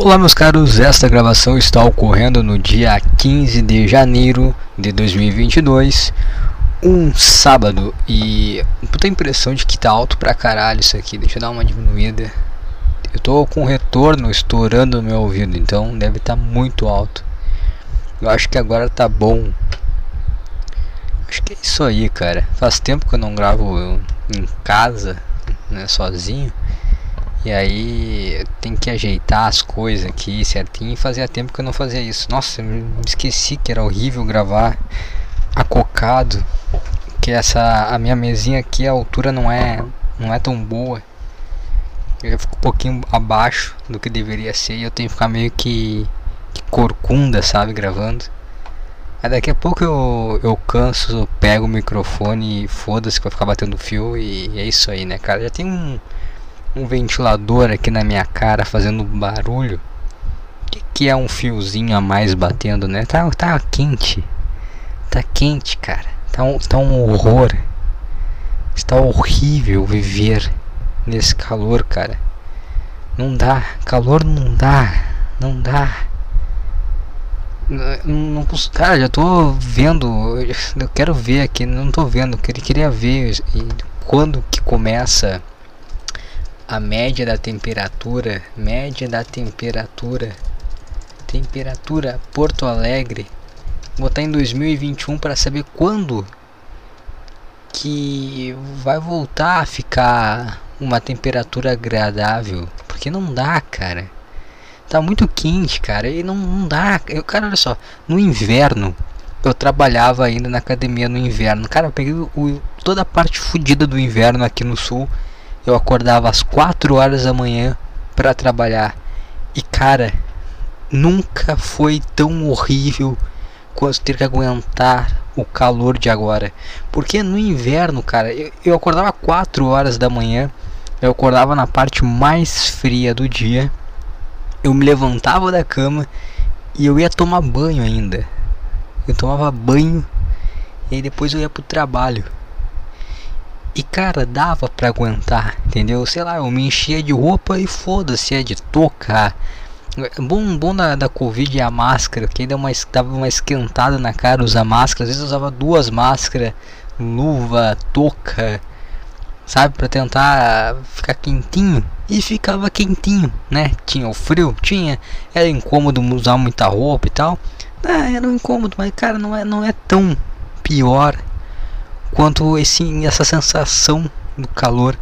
Olá meus caros, esta gravação está ocorrendo no dia 15 de janeiro de 2022, um sábado, e eu tenho a impressão de que tá alto pra caralho isso aqui, deixa eu dar uma diminuída. Eu tô com retorno estourando no meu ouvido, então deve estar tá muito alto. Eu acho que agora tá bom. Acho que é isso aí, cara. Faz tempo que eu não gravo em casa, né, sozinho. E aí tem que ajeitar as coisas aqui certinho e fazia tempo que eu não fazia isso. Nossa, me esqueci que era horrível gravar acocado. Que essa a minha mesinha aqui a altura não é não é tão boa. Eu fico um pouquinho abaixo do que deveria ser e eu tenho que ficar meio que, que corcunda, sabe, gravando. Aí daqui a pouco eu, eu canso, pego o microfone e foda-se que vai ficar batendo fio e é isso aí, né, cara? Já tem um um ventilador aqui na minha cara fazendo barulho. Que, que é um fiozinho a mais batendo, né? Tá, tá quente. Tá quente, cara. Tá um, tá um horror. Está horrível viver nesse calor, cara. Não dá. Calor não dá. Não dá. Não, não, cara, já tô vendo. Eu quero ver aqui. Não tô vendo. Eu queria ver quando que começa a média da temperatura, média da temperatura, temperatura Porto Alegre, botar em 2021 para saber quando que vai voltar a ficar uma temperatura agradável, porque não dá, cara. Tá muito quente, cara, e não, não dá. Eu, cara, olha só, no inverno eu trabalhava ainda na academia no inverno. Cara, eu peguei o, toda a parte fodida do inverno aqui no sul eu acordava às 4 horas da manhã para trabalhar. E cara, nunca foi tão horrível quanto ter que aguentar o calor de agora. Porque no inverno, cara, eu, eu acordava 4 horas da manhã, eu acordava na parte mais fria do dia. Eu me levantava da cama e eu ia tomar banho ainda. Eu tomava banho e depois eu ia pro trabalho. E cara, dava para aguentar, entendeu? Sei lá, eu me enchia de roupa e foda-se, é de tocar. Bom, bom da, da Covid é a máscara, que ainda uma, dava uma esquentada na cara usar máscara. Às vezes eu usava duas máscaras, luva, touca, sabe? para tentar ficar quentinho. E ficava quentinho, né? Tinha o frio, tinha. Era incômodo usar muita roupa e tal. Ah, era um incômodo, mas cara, não é, não é tão pior quanto esse, essa sensação do calor.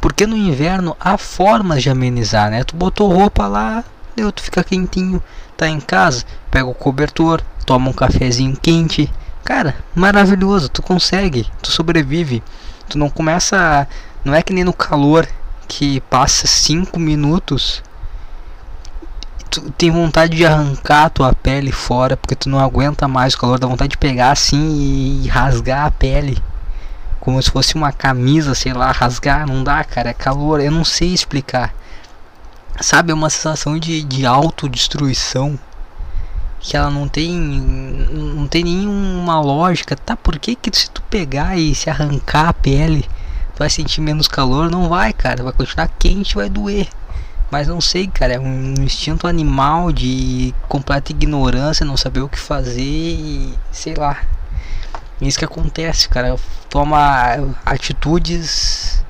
Porque no inverno há formas de amenizar, né? Tu botou roupa lá, deu, tu fica quentinho, tá em casa, pega o cobertor, toma um cafezinho quente. Cara, maravilhoso, tu consegue, tu sobrevive. Tu não começa, não é que nem no calor que passa 5 minutos tu tem vontade de arrancar a tua pele fora porque tu não aguenta mais o calor, dá vontade de pegar assim e rasgar a pele. Como se fosse uma camisa, sei lá, rasgar, não dá, cara, é calor, eu não sei explicar. Sabe, é uma sensação de, de autodestruição que ela não tem não tem nenhuma lógica. Tá, por que que se tu pegar e se arrancar a pele, tu vai sentir menos calor? Não vai, cara, vai continuar quente, vai doer. Mas não sei, cara, é um instinto animal de completa ignorância, não saber o que fazer e sei lá. Isso que acontece, cara. Toma atitudes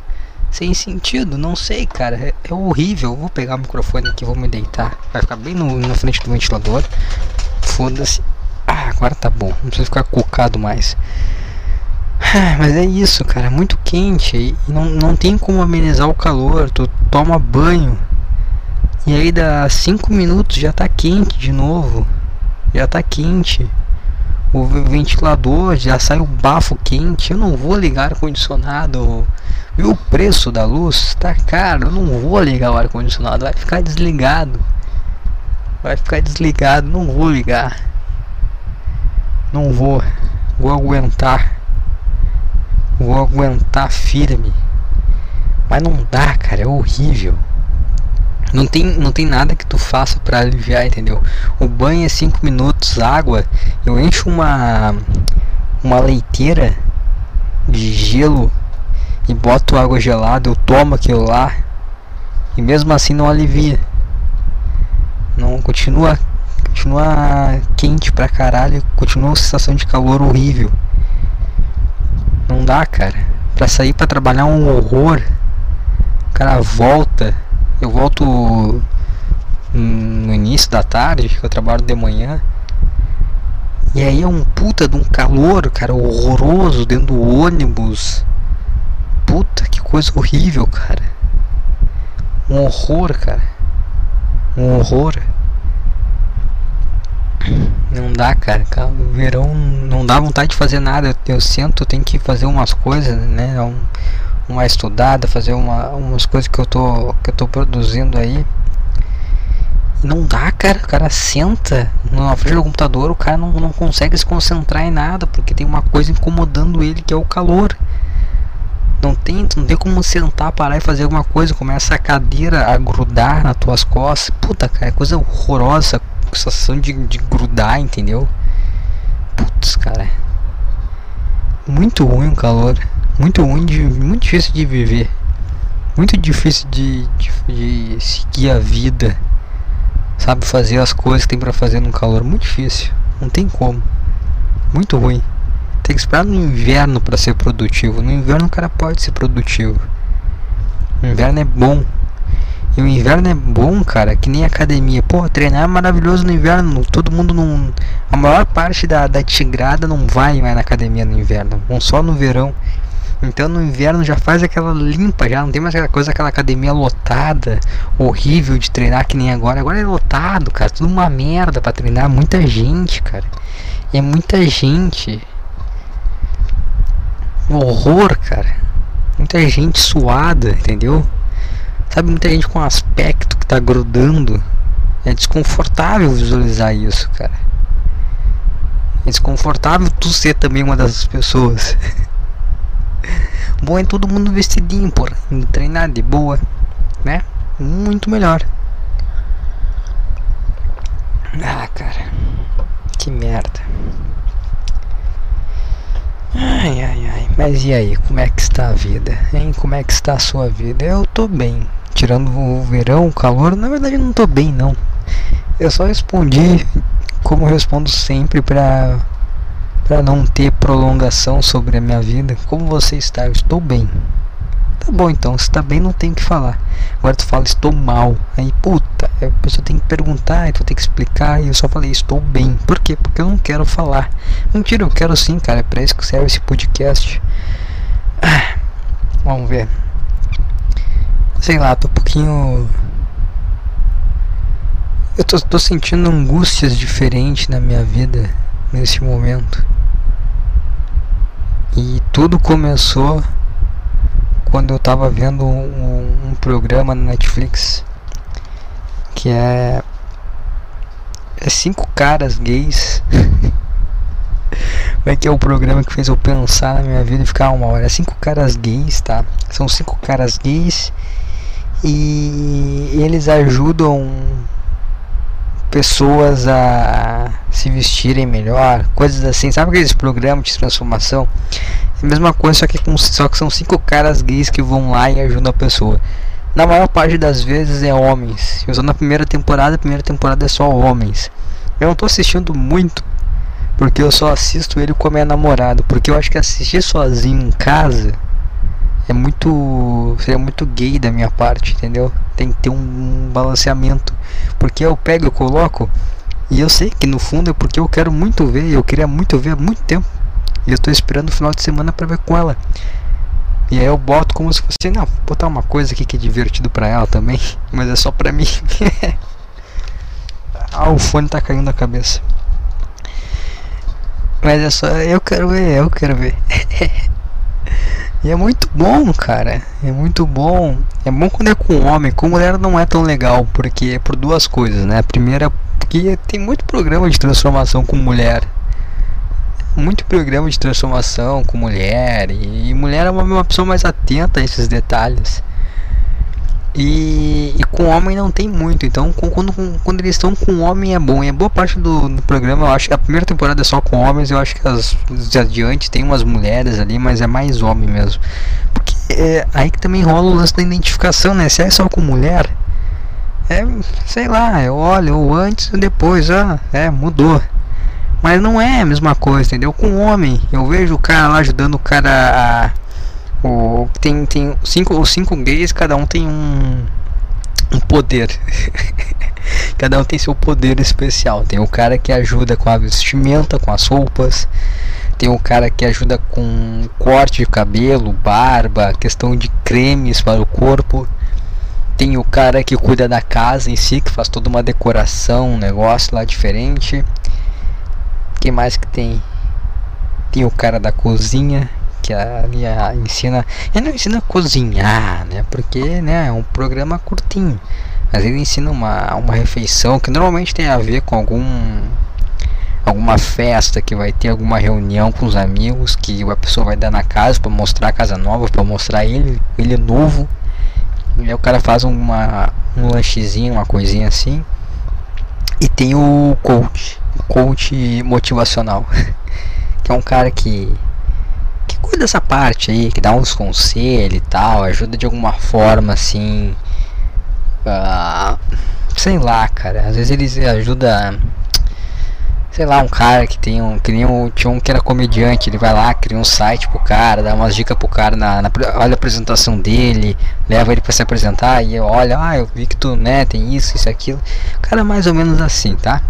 sem sentido, não sei, cara. É, é horrível. vou pegar o microfone aqui, vou me deitar. Vai ficar bem no, na frente do ventilador. Foda-se. Ah, agora tá bom. Não precisa ficar cocado mais. Ah, mas é isso, cara. É muito quente e não, não tem como amenizar o calor. Tu toma banho e aí dá 5 minutos já tá quente de novo. Já tá quente. O ventilador já sai o bafo quente. Eu não vou ligar o ar-condicionado. Viu o preço da luz? Tá caro. Eu não vou ligar o ar-condicionado. Vai ficar desligado. Vai ficar desligado. Não vou ligar. Não vou. Vou aguentar. Vou aguentar firme. Mas não dá, cara. É horrível. Não tem, não tem nada que tu faça para aliviar, entendeu? O banho é 5 minutos, água. Eu encho uma uma leiteira de gelo e boto água gelada, eu tomo aquilo lá e mesmo assim não alivia. não continua continua quente pra caralho, continua uma sensação de calor horrível. Não dá, cara. Pra sair pra trabalhar é um horror. O cara volta. Eu volto no início da tarde, que eu trabalho de manhã. E aí é um puta de um calor, cara, horroroso dentro do ônibus. Puta, que coisa horrível, cara. Um horror, cara. Um horror. Não dá, cara. O verão não dá vontade de fazer nada. Eu, eu sento, tenho que fazer umas coisas, né? Um, uma estudada, fazer uma, umas coisas que eu tô que eu tô produzindo aí. Não dá, cara. O cara senta na frente do computador, o cara não, não consegue se concentrar em nada porque tem uma coisa incomodando ele que é o calor. Não tem, não tem como sentar, parar e fazer alguma coisa. Começa a cadeira a grudar nas tuas costas. Puta, cara, é coisa horrorosa sensação de, de grudar, entendeu? Putz, cara. Muito ruim o calor. Muito ruim, de, muito difícil de viver. Muito difícil de, de, de seguir a vida. Sabe, fazer as coisas que tem pra fazer no calor. Muito difícil. Não tem como. Muito ruim. Tem que esperar no inverno para ser produtivo. No inverno o cara pode ser produtivo. O inverno é bom. E o inverno é bom, cara, que nem academia. Pô, treinar é maravilhoso no inverno. Todo mundo não. A maior parte da, da tigrada não vai mais na academia no inverno. Vão só no verão. Então no inverno já faz aquela limpa, já não tem mais aquela coisa, aquela academia lotada, horrível de treinar que nem agora. Agora é lotado, cara. Tudo uma merda pra treinar. Muita gente, cara. É muita gente. horror, cara. Muita gente suada, entendeu? Sabe, muita gente com aspecto que tá grudando. É desconfortável visualizar isso, cara. É desconfortável tu ser também uma dessas pessoas. Bom é todo mundo vestidinho, porra. Indo treinar de boa, né? Muito melhor. Ah, cara. Que merda. Ai, ai, ai. Mas e aí, como é que está a vida? Hein? Como é que está a sua vida? Eu tô bem tirando o verão, o calor, na verdade eu não tô bem não. Eu só respondi como respondo sempre para para não ter prolongação sobre a minha vida. Como você está? Eu estou bem. Tá bom então, se tá bem não tem o que falar. Agora tu fala estou mal. Aí puta, a pessoa tem que perguntar, tu tem que explicar. E eu só falei estou bem. Por quê? Porque eu não quero falar. Mentira, eu quero sim, cara. É pra isso que serve esse podcast. Ah, vamos ver sei lá, tô um pouquinho. Eu tô, tô sentindo angústias diferentes na minha vida nesse momento. E tudo começou quando eu tava vendo um, um programa na Netflix que é, é cinco caras gays. Como é que é o programa que fez eu pensar na minha vida e ficar uma hora? É cinco caras gays, tá? São cinco caras gays e eles ajudam pessoas a se vestirem melhor, coisas assim. Sabe aqueles programas de transformação? É a mesma coisa, só que, com, só que são cinco caras gays que vão lá e ajudam a pessoa. Na maior parte das vezes é homens. Eu sou na primeira temporada, a primeira temporada é só homens. Eu não tô assistindo muito, porque eu só assisto ele com a minha namorada. Porque eu acho que assistir sozinho em casa é muito seria muito gay da minha parte, entendeu? Tem que ter um balanceamento, porque eu pego, eu coloco e eu sei que no fundo é porque eu quero muito ver, eu queria muito ver há muito tempo. E eu tô esperando o final de semana para ver com ela. E aí eu boto como se fosse, não, vou botar uma coisa aqui que é divertido para ela também, mas é só pra mim. ah, o fone tá caindo na cabeça. Mas é só, eu quero ver, eu quero ver. E é muito bom, cara. É muito bom. É bom quando é com homem. Com mulher não é tão legal, porque é por duas coisas, né? A primeira, porque tem muito programa de transformação com mulher. Muito programa de transformação com mulher. E, mulher é uma, uma pessoa mais atenta a esses detalhes. E, e, com homem não tem muito. Então, quando, quando eles estão com homem é bom. E a boa parte do, do, programa, eu acho que a primeira temporada é só com homens. Eu acho que as, de adiante tem umas mulheres ali, mas é mais homem mesmo. Porque é aí que também rola o lance da identificação, né? Se é só com mulher, É, sei lá, eu olho o antes e depois, ah, é, mudou. Mas não é a mesma coisa, entendeu? Com homem, eu vejo o cara lá ajudando o cara a. O, tem, tem cinco, os cinco gays, cada um tem um, um poder. cada um tem seu poder especial. Tem o cara que ajuda com a vestimenta, com as roupas. Tem o cara que ajuda com corte de cabelo, barba, questão de cremes para o corpo. Tem o cara que cuida da casa em si, que faz toda uma decoração, um negócio lá diferente. Quem mais que tem? Tem o cara da cozinha, que ensina. Ele não ensina a cozinhar, né? Porque né, é um programa curtinho. Mas ele ensina uma, uma refeição que normalmente tem a ver com algum alguma festa que vai ter alguma reunião com os amigos que a pessoa vai dar na casa para mostrar a casa nova, para mostrar ele, ele novo. E aí o cara faz uma um lanchezinho, uma coisinha assim. E tem o coach, o coach motivacional, que é um cara que cuida dessa parte aí, que dá uns conselhos e tal, ajuda de alguma forma assim, uh, sei lá, cara. Às vezes eles ajudam sei lá, um cara que tem um. Que nem um, tinha um que era comediante, ele vai lá, cria um site pro cara, dá umas dicas pro cara na, na olha a apresentação dele, leva ele para se apresentar e olha, ah, eu vi que tu né, tem isso, isso, aquilo. Cara, mais ou menos assim, tá?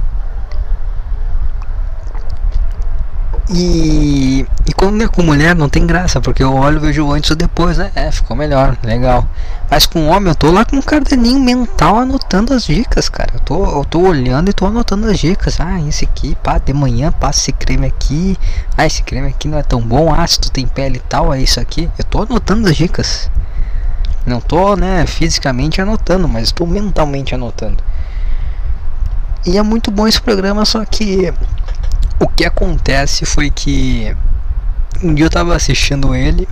E, e quando é com mulher não tem graça, porque eu olho vejo antes ou depois, né? É, ficou melhor, legal. Mas com homem eu tô lá com um caderninho mental anotando as dicas, cara. Eu tô, eu tô olhando e tô anotando as dicas. Ah, esse aqui, pá, de manhã passa esse creme aqui. Ah, esse creme aqui não é tão bom. Ah, se tu tem pele e tal, é isso aqui. Eu tô anotando as dicas. Não tô, né, fisicamente anotando, mas estou mentalmente anotando. E é muito bom esse programa, só que o que acontece foi que um dia eu tava assistindo ele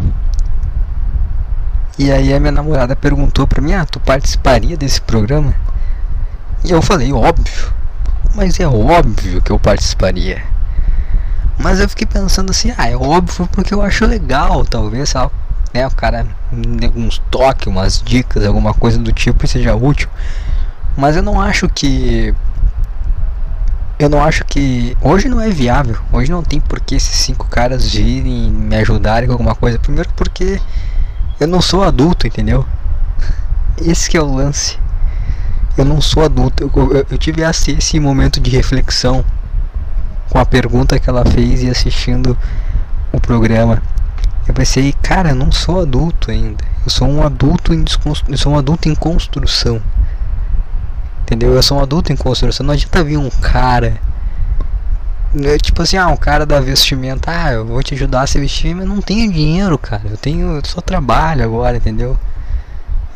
e aí a minha namorada perguntou pra mim, ah, tu participaria desse programa? E eu falei, óbvio, mas é óbvio que eu participaria. Mas eu fiquei pensando assim, ah, é óbvio porque eu acho legal, talvez? Né, o cara dê uns toques, umas dicas, alguma coisa do tipo e seja útil. Mas eu não acho que eu não acho que. Hoje não é viável. Hoje não tem por que esses cinco caras virem me ajudarem com alguma coisa. Primeiro porque eu não sou adulto, entendeu? Esse que é o lance. Eu não sou adulto. Eu, eu, eu tive esse, esse momento de reflexão com a pergunta que ela fez e assistindo o programa. Eu pensei, cara, eu não sou adulto ainda. Eu sou um adulto em eu sou um adulto em construção. Entendeu? Eu sou um adulto em construção. Não adianta vir um cara. Né, tipo assim, ah, um cara da vestimenta. Ah, eu vou te ajudar a se vestir, mas não tenho dinheiro, cara. Eu tenho. Eu só trabalho agora, entendeu?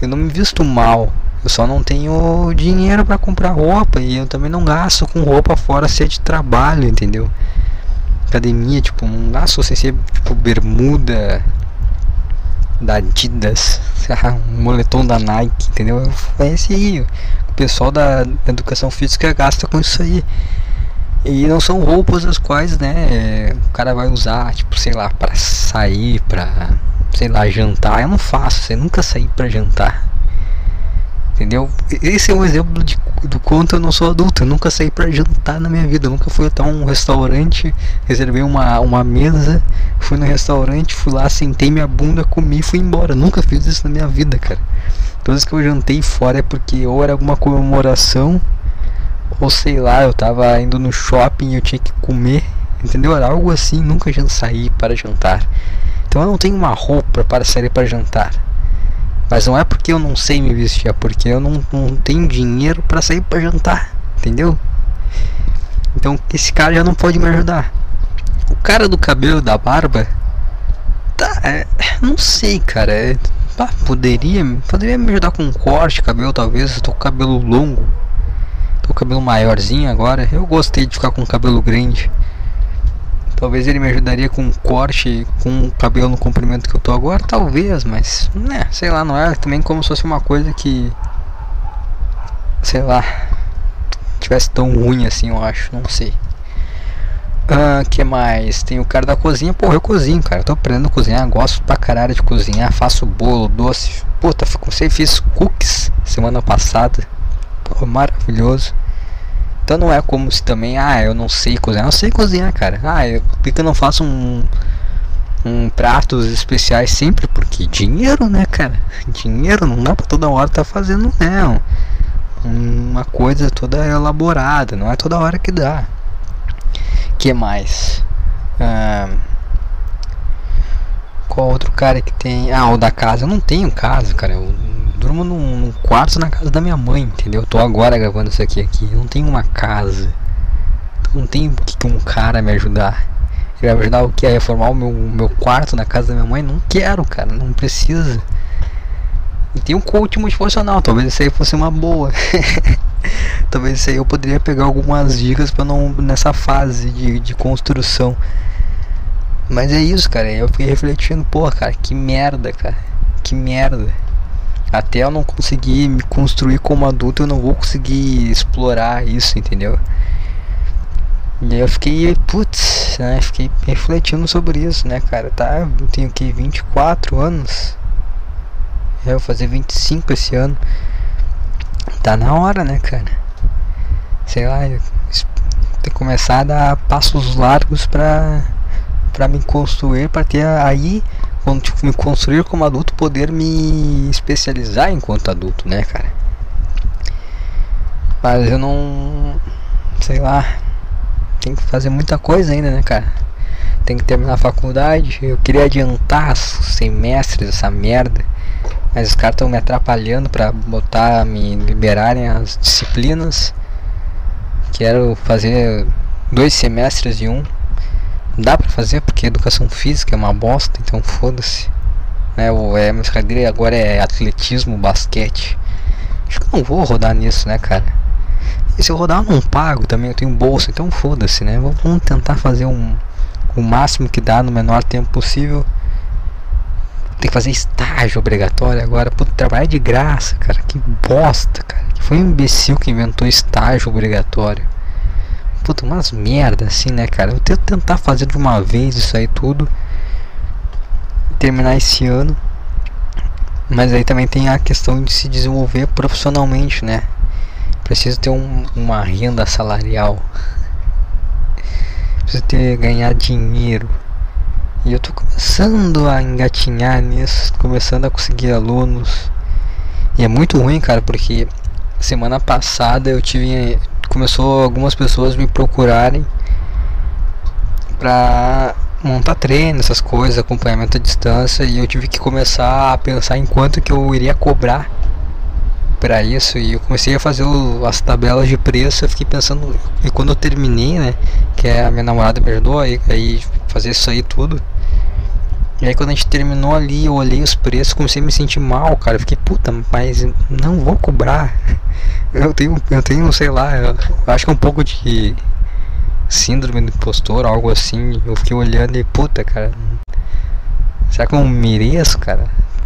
Eu não me visto mal. Eu só não tenho dinheiro para comprar roupa. E eu também não gasto com roupa fora se é de trabalho, entendeu? Academia, tipo, não gasto sem ser tipo bermuda da Adidas, um moletom da Nike, entendeu? É esse aí pessoal da educação física gasta com isso aí. E não são roupas as quais, né, o cara vai usar, tipo, sei lá, para sair, para, sei lá, jantar. Eu não faço, você nunca saí para jantar. Entendeu? Esse é um exemplo de, do quanto eu não sou adulto. Eu nunca saí para jantar na minha vida. Eu nunca fui até um restaurante, reservei uma, uma mesa, fui no restaurante, fui lá, sentei minha bunda, comi e fui embora. Eu nunca fiz isso na minha vida, cara. Todas que eu jantei fora é porque ou era alguma comemoração, ou sei lá, eu tava indo no shopping e eu tinha que comer, entendeu? Era algo assim, nunca saí para jantar. Então eu não tenho uma roupa para sair para jantar. Mas não é porque eu não sei me vestir, é porque eu não, não tenho dinheiro para sair para jantar, entendeu? Então esse cara já não pode me ajudar. O cara do cabelo da barba, tá, é, não sei, cara. É, Pá, poderia, poderia me ajudar com um corte de cabelo, talvez. Eu tô com cabelo longo. Tô com cabelo maiorzinho agora. Eu gostei de ficar com cabelo grande. Talvez ele me ajudaria com um corte, com o cabelo no comprimento que eu tô agora, talvez, mas, né, sei lá, não é também como se fosse uma coisa que, sei lá, tivesse tão ruim assim, eu acho, não sei. Ah, que mais? Tem o cara da cozinha. Porra, eu cozinho, cara. Eu tô aprendendo a cozinhar. Gosto pra caralho de cozinhar. Faço bolo, doce. Puta, sei, fiz cookies semana passada. pô, maravilhoso. Então não é como se também, ah, eu não sei cozinhar, eu sei cozinhar, cara. Ah, eu, por que eu não faço um, um pratos especiais sempre? Porque dinheiro, né, cara? Dinheiro não dá pra toda hora tá fazendo, não. Uma coisa toda elaborada, não é toda hora que dá. Que mais? Ah, qual outro cara que tem? Ah, o da casa. Eu não tenho casa, cara. Eu durmo num, num quarto na casa da minha mãe, entendeu? Eu tô agora gravando isso aqui aqui. Eu não tenho uma casa. Então não tem que, um cara me ajudar. Ele vai ajudar o que? A reformar o meu, meu quarto na casa da minha mãe? Não quero, cara. Não precisa. E tem um coach motivacional. Talvez isso aí fosse uma boa. talvez isso aí eu poderia pegar algumas dicas para não nessa fase de, de construção mas é isso, cara. Eu fiquei refletindo, pô, cara, que merda, cara. Que merda. Até eu não conseguir me construir como adulto, eu não vou conseguir explorar isso, entendeu? E aí eu fiquei, putz, né? Fiquei refletindo sobre isso, né, cara? Tá, eu tenho que 24 anos. Eu vou fazer 25 esse ano. Tá na hora, né, cara? Sei lá, tem que começar a dar passos largos pra para me construir, para ter aí me construir como adulto, poder me especializar enquanto adulto, né, cara? Mas eu não, sei lá, tem que fazer muita coisa ainda, né, cara? Tem que terminar a faculdade. Eu queria adiantar semestres essa merda, mas os caras estão me atrapalhando para botar, me liberarem as disciplinas. Quero fazer dois semestres de um Dá pra fazer porque educação física é uma bosta, então foda-se. Né, o, é, minha cadeira agora é atletismo, basquete. Acho que eu não vou rodar nisso, né, cara? E se eu rodar eu não pago também, eu tenho bolsa, então foda-se, né? Vamos tentar fazer um, o máximo que dá no menor tempo possível. Tem que fazer estágio obrigatório agora. Puta, trabalhar de graça, cara. Que bosta, cara. Que foi um imbecil que inventou estágio obrigatório puta, umas merda assim, né, cara? Eu tento tentar fazer de uma vez isso aí tudo. Terminar esse ano. Mas aí também tem a questão de se desenvolver profissionalmente, né? Preciso ter um, uma renda salarial. Preciso ter ganhar dinheiro. E eu tô começando a engatinhar nisso, começando a conseguir alunos. E é muito ruim, cara, porque semana passada eu tive começou algumas pessoas me procurarem para montar treino, essas coisas, acompanhamento à distância e eu tive que começar a pensar em quanto que eu iria cobrar para isso e eu comecei a fazer o, as tabelas de preço, eu fiquei pensando e quando eu terminei, né, que é a minha namorada me ajudou aí, aí fazer isso aí tudo. E aí quando a gente terminou ali, eu olhei os preços, comecei a me sentir mal, cara. Eu fiquei, puta, mas não vou cobrar. Eu tenho, eu tenho, sei lá, eu acho que é um pouco de síndrome do impostor, algo assim. Eu fiquei olhando e, puta, cara. Será que eu mereço, cara?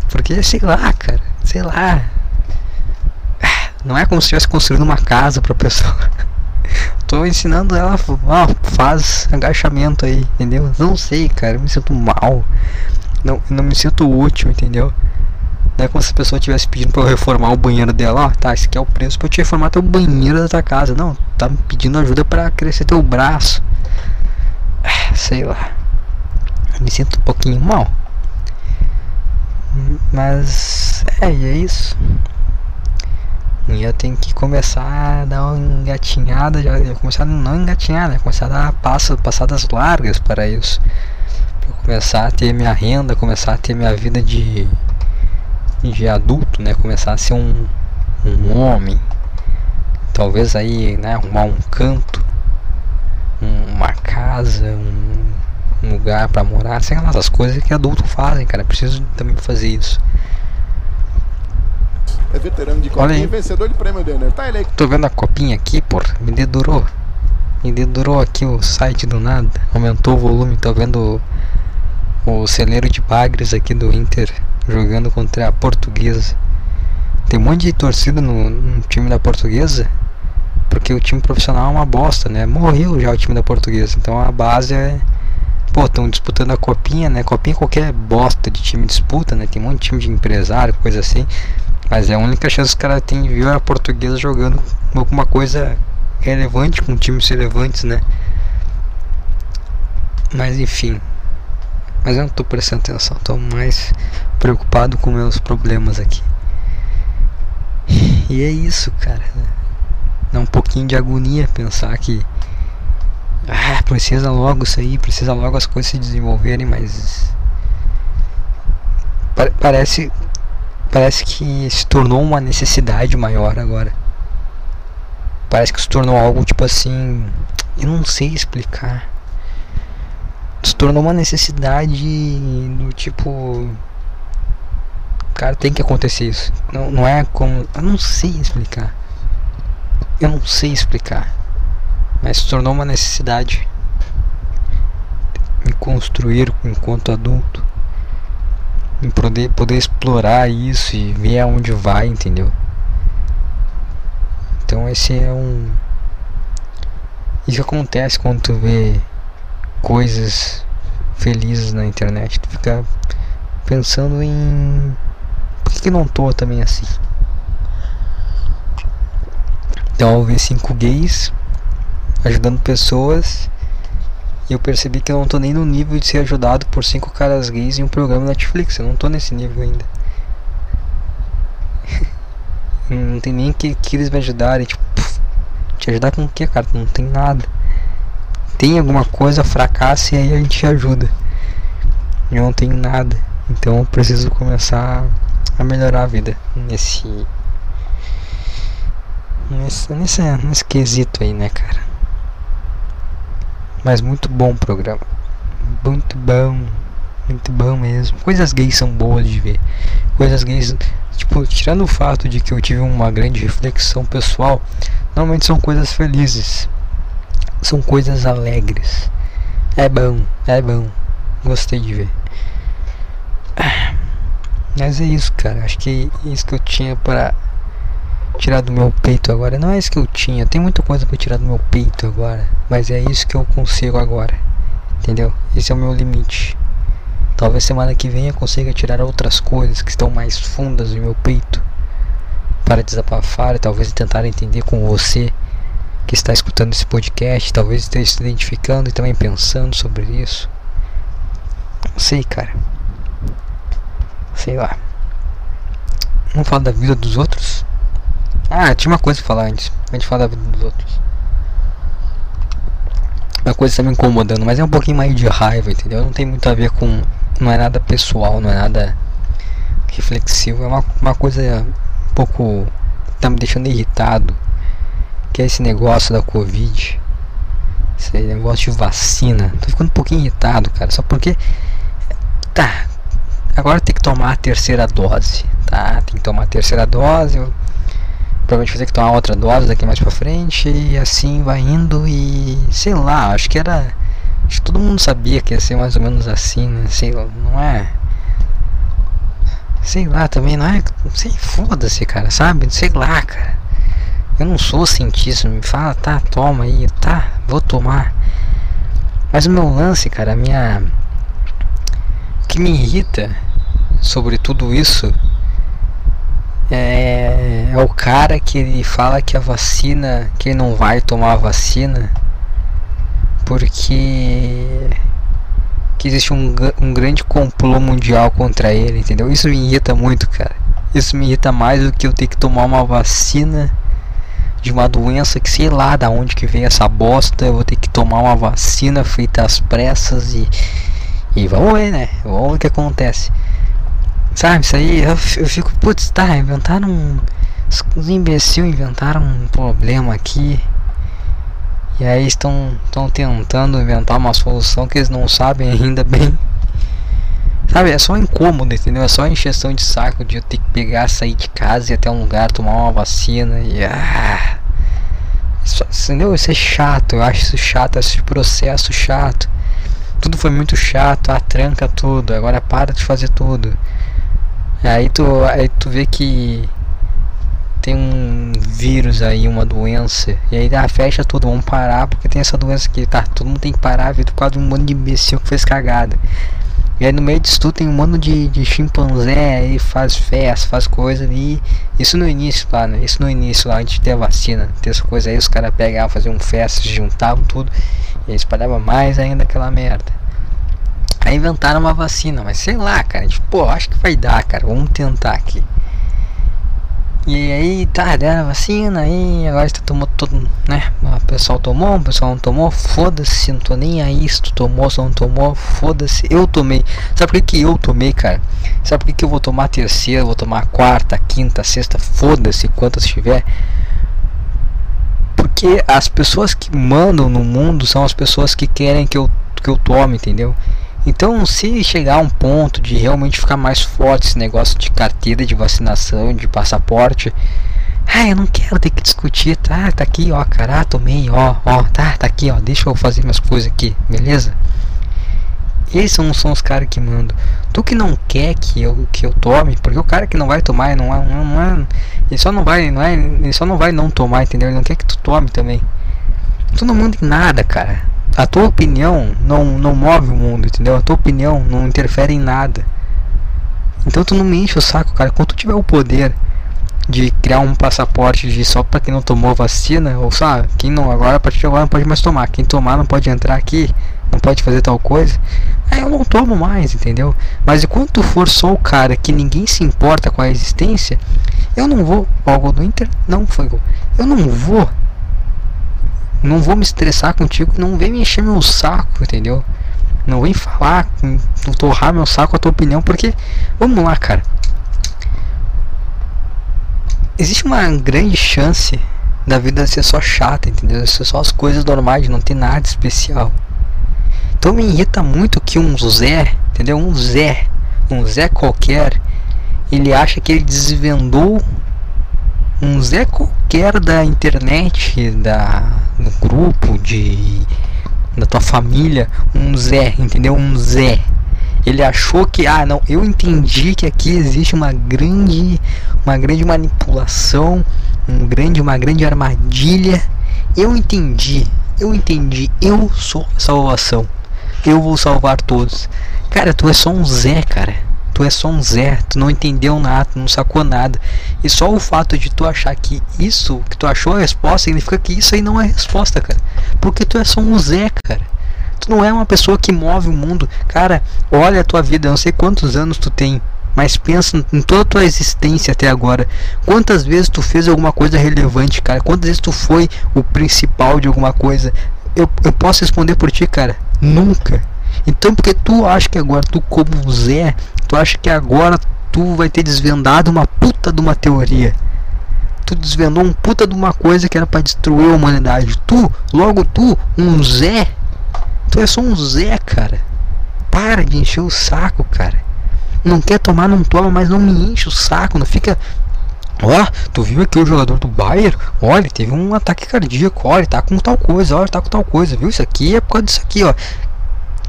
Porque, sei lá, cara, sei lá. Não é como se estivesse construindo uma casa pra pessoa. Tô ensinando ela, ó, faz agachamento aí, entendeu? Não sei, cara, eu me sinto mal. Não, não me sinto útil, entendeu? Não é como se a pessoa estivesse pedindo para eu reformar o banheiro dela, ó, tá, esse aqui é o preço para eu te reformar teu banheiro da tua casa. Não, tá me pedindo ajuda para crescer teu braço. Sei lá. Eu me sinto um pouquinho mal. Mas é, é isso. E eu tenho que começar a dar uma engatinhada, já, começar a não engatinhar, né? Começar a dar passadas largas para isso. Para começar a ter minha renda, começar a ter minha vida de de adulto, né, começar a ser um, um homem, talvez aí, né, arrumar um canto, um, uma casa, um, um lugar para morar, sei lá, as coisas que adultos fazem, cara, preciso também fazer isso. É veterano de copinha e vencedor de prêmio Denner. Tá eleito. Tô vendo a copinha aqui, por me dedurou. Me dedurou aqui o site do nada. Aumentou o volume, tô vendo o, o celeiro de bagres aqui do Inter jogando contra a Portuguesa. Tem um monte de torcida no, no, time da Portuguesa, porque o time profissional é uma bosta, né? Morreu já o time da Portuguesa, então a base é. Pô, estão disputando a copinha, né? Copinha qualquer bosta de time disputa, né? Tem um monte de time de empresário, coisa assim. Mas é a única chance que o cara tem de ver a portuguesa jogando alguma coisa relevante com times relevantes, né? Mas enfim. Mas eu não tô prestando atenção, tô mais preocupado com meus problemas aqui. E é isso, cara. Dá um pouquinho de agonia pensar que ah, precisa logo isso aí, precisa logo as coisas se desenvolverem, mas parece parece que se tornou uma necessidade maior agora. Parece que se tornou algo tipo assim, eu não sei explicar. Se tornou uma necessidade do tipo cara, tem que acontecer isso. Não, não é como. Eu não sei explicar. Eu não sei explicar. Mas se tornou uma necessidade me construir enquanto adulto. Poder, poder explorar isso e ver aonde vai, entendeu? Então esse é um. Isso acontece quando tu vê coisas felizes na internet. Tu fica pensando em por que, que não tô também assim? Então eu vi cinco gays ajudando pessoas eu percebi que eu não tô nem no nível de ser ajudado por cinco caras gays em um programa Netflix. Eu não tô nesse nível ainda. não tem nem que, que eles me ajudarem. Tipo, te ajudar com o que, cara? Não tem nada. Tem alguma coisa, fracassa e aí a gente ajuda. Eu não tenho nada. Então eu preciso começar a melhorar a vida nesse nesse, nesse, nesse quesito aí, né, cara? Mas muito bom o programa. Muito bom. Muito bom mesmo. Coisas gays são boas de ver. Coisas gays, tipo, tirando o fato de que eu tive uma grande reflexão pessoal, normalmente são coisas felizes. São coisas alegres. É bom, é bom. Gostei de ver. Ah. Mas é isso, cara. Acho que é isso que eu tinha para tirar do meu peito agora. Não é isso que eu tinha. Tem muita coisa para tirar do meu peito agora. Mas é isso que eu consigo agora. Entendeu? Esse é o meu limite. Talvez semana que vem eu consiga tirar outras coisas que estão mais fundas do meu peito. Para desabafar e talvez tentar entender com você que está escutando esse podcast. Talvez esteja se identificando e também pensando sobre isso. Não sei, cara sei lá. Vamos falar da vida dos outros? Ah, tinha uma coisa pra falar antes. A gente falar da vida dos outros. Uma coisa tá me incomodando, mas é um pouquinho mais de raiva, entendeu? Não tem muito a ver com. Não é nada pessoal, não é nada reflexivo. É uma, uma coisa um pouco. tá me deixando irritado. Que é esse negócio da Covid. Esse negócio de vacina. Tô ficando um pouquinho irritado, cara. Só porque. Tá, Agora tem que tomar a terceira dose, tá? Tem que tomar a terceira dose. Provavelmente vai ter que tomar outra dose daqui mais pra frente. E assim vai indo e. Sei lá, acho que era. Acho que todo mundo sabia que ia ser mais ou menos assim, né? Sei lá, não é. Sei lá também, não é. Sei, foda-se, cara, sabe? Sei lá, cara. Eu não sou cientista, me fala, tá, toma aí, tá, vou tomar. Mas o meu lance, cara, a minha que me irrita sobre tudo isso é, é, o cara que ele fala que a vacina, que não vai tomar a vacina porque que existe um, um grande complô mundial contra ele, entendeu? Isso me irrita muito, cara. Isso me irrita mais do que eu ter que tomar uma vacina de uma doença que sei lá da onde que vem essa bosta. Eu vou ter que tomar uma vacina feita às pressas e e vamos ver, né? Vamos ver o que acontece. Sabe, isso aí eu, eu fico, putz, tá, inventaram um. Os imbecil inventaram um problema aqui. E aí estão tentando inventar uma solução que eles não sabem ainda bem. Sabe, é só incômodo, entendeu? É só encheção de saco de eu ter que pegar, sair de casa e até um lugar tomar uma vacina e. Ah, isso, entendeu? Isso é chato, eu acho isso chato, esse processo chato tudo foi muito chato, a tranca tudo, agora para de fazer tudo. Aí tu, aí tu vê que tem um vírus aí, uma doença, e aí ah, fecha tudo, vamos parar porque tem essa doença aqui, tá? Todo mundo tem que parar, viu? Por causa de um monte de imbecil que fez cagada. E aí no meio disso tudo tem um monte de, de chimpanzé aí, faz festa, faz coisa ali. Isso no início lá, né? Isso no início lá, antes de ter a vacina, ter essa coisa aí, os caras pegavam, faziam festa, juntavam tudo. E espalhava mais ainda aquela merda. Aí inventaram uma vacina, mas sei lá, cara. Tipo, pô, acho que vai dar, cara. Vamos tentar aqui. E aí, tá, deram a vacina, aí agora você tomou todo, né? O pessoal tomou, o pessoal não tomou, foda-se, não tô nem aí se tu tomou, se não tomou, foda-se. Eu tomei. Sabe por que, que eu tomei, cara? Sabe por que, que eu vou tomar a terceira, vou tomar a quarta, a quinta, a sexta, foda-se quantas tiver? Porque as pessoas que mandam no mundo são as pessoas que querem que eu, que eu tome, entendeu? Então, se chegar a um ponto de realmente ficar mais forte esse negócio de carteira de vacinação, de passaporte, ah, eu não quero ter que discutir, tá? Tá aqui, ó, cara, tomei, ó, ó, tá, tá aqui, ó, deixa eu fazer minhas coisas aqui, beleza? Esses são os caras que mandam. Tu que não quer que eu, que eu tome, porque o cara que não vai tomar, não é, não é, ele só não vai, não é, ele só não vai não tomar, entendeu? Ele não quer que tu tome também. Tu não manda em nada, cara a tua opinião não, não move o mundo, entendeu? A tua opinião não interfere em nada. Então tu não me enche o saco, cara. Quando tu tiver o poder de criar um passaporte de só para quem não tomou vacina, ou sabe, quem não agora a partir de agora não pode mais tomar, quem tomar não pode entrar aqui, não pode fazer tal coisa. Aí eu não tomo mais, entendeu? Mas enquanto tu for só o cara que ninguém se importa com a existência, eu não vou. Ó, gol do Inter não foi gol. Eu não vou não vou me estressar contigo, não vem me encher meu saco, entendeu? Não vem falar, torrar meu saco a tua opinião, porque vamos lá, cara. Existe uma grande chance da vida ser só chata, entendeu? Ser só as coisas normais, não ter nada especial. Então me irrita muito que um Zé, entendeu? Um Zé, um Zé qualquer, ele acha que ele desvendou um Zé qualquer da internet, da no grupo de da tua família, um Zé, entendeu? Um Zé. Ele achou que ah, não, eu entendi que aqui existe uma grande uma grande manipulação, um grande uma grande armadilha. Eu entendi. Eu entendi. Eu sou salvação. Eu vou salvar todos. Cara, tu é só um Zé, cara tu é só um Zé, tu não entendeu nada, tu não sacou nada. E só o fato de tu achar que isso que tu achou a resposta significa que isso aí não é resposta, cara. Porque tu é só um Zé, cara. Tu não é uma pessoa que move o mundo. Cara, olha a tua vida, eu não sei quantos anos tu tem. Mas pensa em toda a tua existência até agora. Quantas vezes tu fez alguma coisa relevante, cara? Quantas vezes tu foi o principal de alguma coisa? Eu, eu posso responder por ti, cara. Nunca. Então, porque tu acha que agora tu como Zé Tu acha que agora tu vai ter desvendado uma puta de uma teoria? Tu desvendou um puta de uma coisa que era para destruir a humanidade. Tu, logo tu, um Zé. Tu é só um Zé, cara. Para de encher o saco, cara. Não quer tomar, não toma, mas não me enche o saco. Não fica Ó, tu viu aqui o jogador do Bayern? Olha, teve um ataque cardíaco. Olha, tá com tal coisa. Olha, tá com tal coisa. Viu? Isso aqui é por causa disso aqui, ó.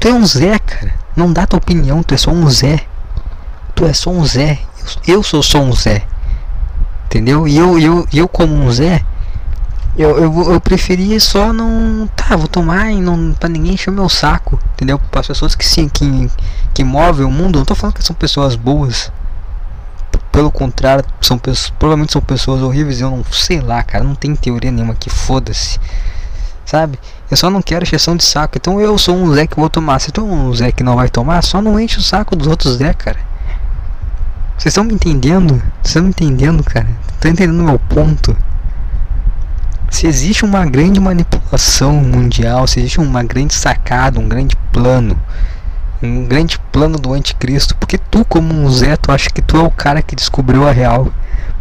Tu é um Zé, cara. Não dá tua opinião, tu é só um Zé tu é só um Zé. Eu, eu sou só um Zé. Entendeu? E eu, eu, eu como um Zé, eu, eu, eu preferia só não. Tá, vou tomar e não. pra ninguém encher o meu saco. Entendeu? Para as pessoas que sim, que, que movem o mundo, não tô falando que são pessoas boas. Pelo contrário, são pessoas, provavelmente são pessoas horríveis. Eu não sei lá, cara. Não tem teoria nenhuma que foda-se. Sabe? Eu só não quero exceção de saco. Então eu sou um Zé que vou tomar. Se tu um Zé que não vai tomar, só não enche o saco dos outros Zé, cara. Vocês estão me entendendo? Vocês estão me entendendo, cara? Estão entendendo meu ponto? Se existe uma grande manipulação mundial, se existe uma grande sacada, um grande plano, um grande plano do anticristo, porque tu como um Zé, tu acha que tu é o cara que descobriu a real,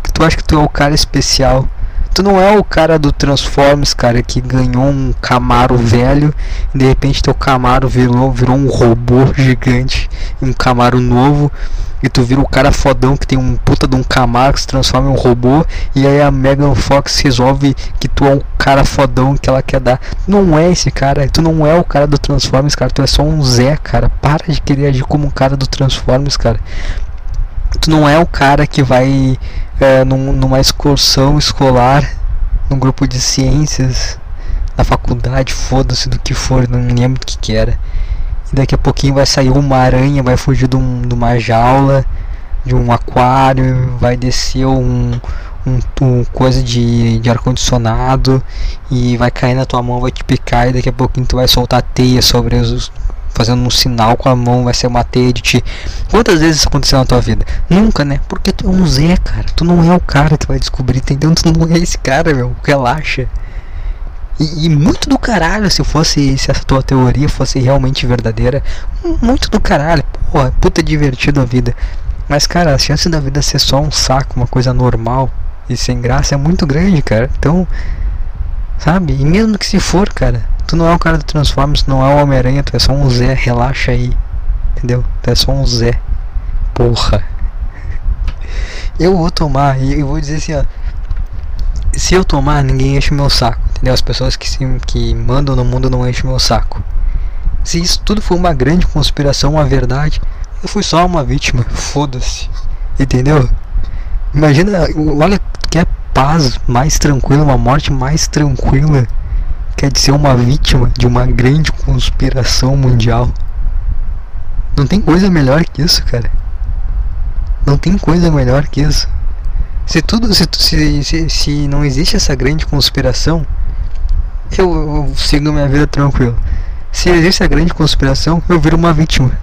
que tu acha que tu é o cara especial, Tu não é o cara do Transformers, cara, que ganhou um Camaro velho e de repente teu Camaro virou, virou um robô gigante, um Camaro novo e tu vira o cara fodão que tem um puta de um Camaro que se transforma em um robô e aí a Megan Fox resolve que tu é um cara fodão que ela quer dar. Não é esse cara, tu não é o cara do Transformers, cara, tu é só um Zé, cara. Para de querer agir como um cara do Transformers, cara. Tu não é o cara que vai é, num, numa excursão escolar, num grupo de ciências, na faculdade, foda-se do que for, não lembro do que, que era. E daqui a pouquinho vai sair uma aranha, vai fugir de, um, de uma jaula, de um aquário, vai descer um, um, um coisa de, de ar-condicionado e vai cair na tua mão, vai te picar e daqui a pouquinho tu vai soltar teia sobre os, fazendo um sinal com a mão, vai ser uma teia de ti. Quantas vezes isso aconteceu na tua vida? Nunca, né? Porque tu é um Zé, cara. Tu não é o cara que vai descobrir, entendeu? Tu não é esse cara, meu. Relaxa. E, e, muito do caralho se fosse se essa tua teoria fosse realmente verdadeira. Muito do caralho. Porra, puta divertido a vida. Mas cara, a chance da vida ser só um saco, uma coisa normal e sem graça é muito grande, cara. Então, sabe? E mesmo que se for, cara, tu não é o cara do Transformers, não é o Homem-Aranha, tu é só um Zé, relaxa aí. Entendeu? Tu é só um Zé. Porra. Eu vou tomar e eu vou dizer assim, ó. Se eu tomar, ninguém enche meu saco. Entendeu? As pessoas que, se, que mandam no mundo não enchem meu saco. Se isso tudo for uma grande conspiração, uma verdade, eu fui só uma vítima. Foda-se. Entendeu? Imagina, olha que é paz mais tranquila, uma morte mais tranquila quer de ser uma vítima de uma grande conspiração mundial. Não tem coisa melhor que isso, cara. Não tem coisa melhor que isso. Se tudo, se, se, se, se não existe essa grande conspiração, eu, eu sigo minha vida tranquilo. Se existe a grande conspiração, eu viro uma vítima.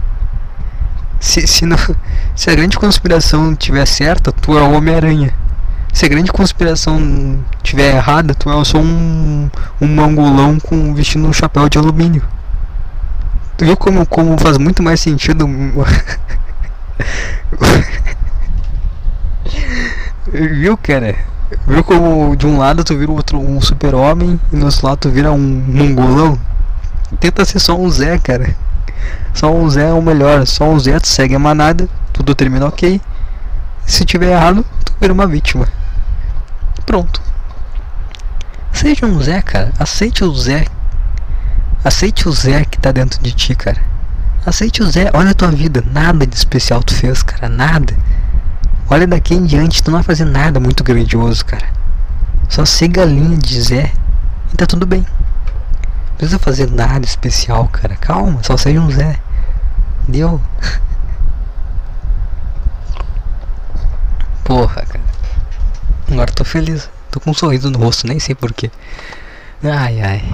Se, se, não, se a grande conspiração tiver certa, tu é o Homem-Aranha. Se a grande conspiração tiver errada, tu é só um, um mangolão com vestindo um chapéu de alumínio. Tu viu como, como faz muito mais sentido. viu, cara? Viu como de um lado tu vira outro um super-homem e no outro lado tu vira um mongolão? Tenta ser só um Zé, cara. Só um Zé é o melhor. Só um Zé, tu segue a manada, tudo termina ok. Se tiver errado, tu vira uma vítima. Pronto. Seja um Zé, cara. Aceite o Zé. Aceite o Zé que tá dentro de ti, cara. Aceite o Zé. Olha a tua vida. Nada de especial tu fez, cara. Nada. Olha daqui em diante, tu não vai fazer nada muito grandioso, cara. Só siga a linha de Zé e tá tudo bem. Não precisa fazer nada especial, cara. Calma, só seja um Zé. Deu? Porra, cara. Agora tô feliz. Tô com um sorriso no rosto, nem sei porquê. Ai, ai.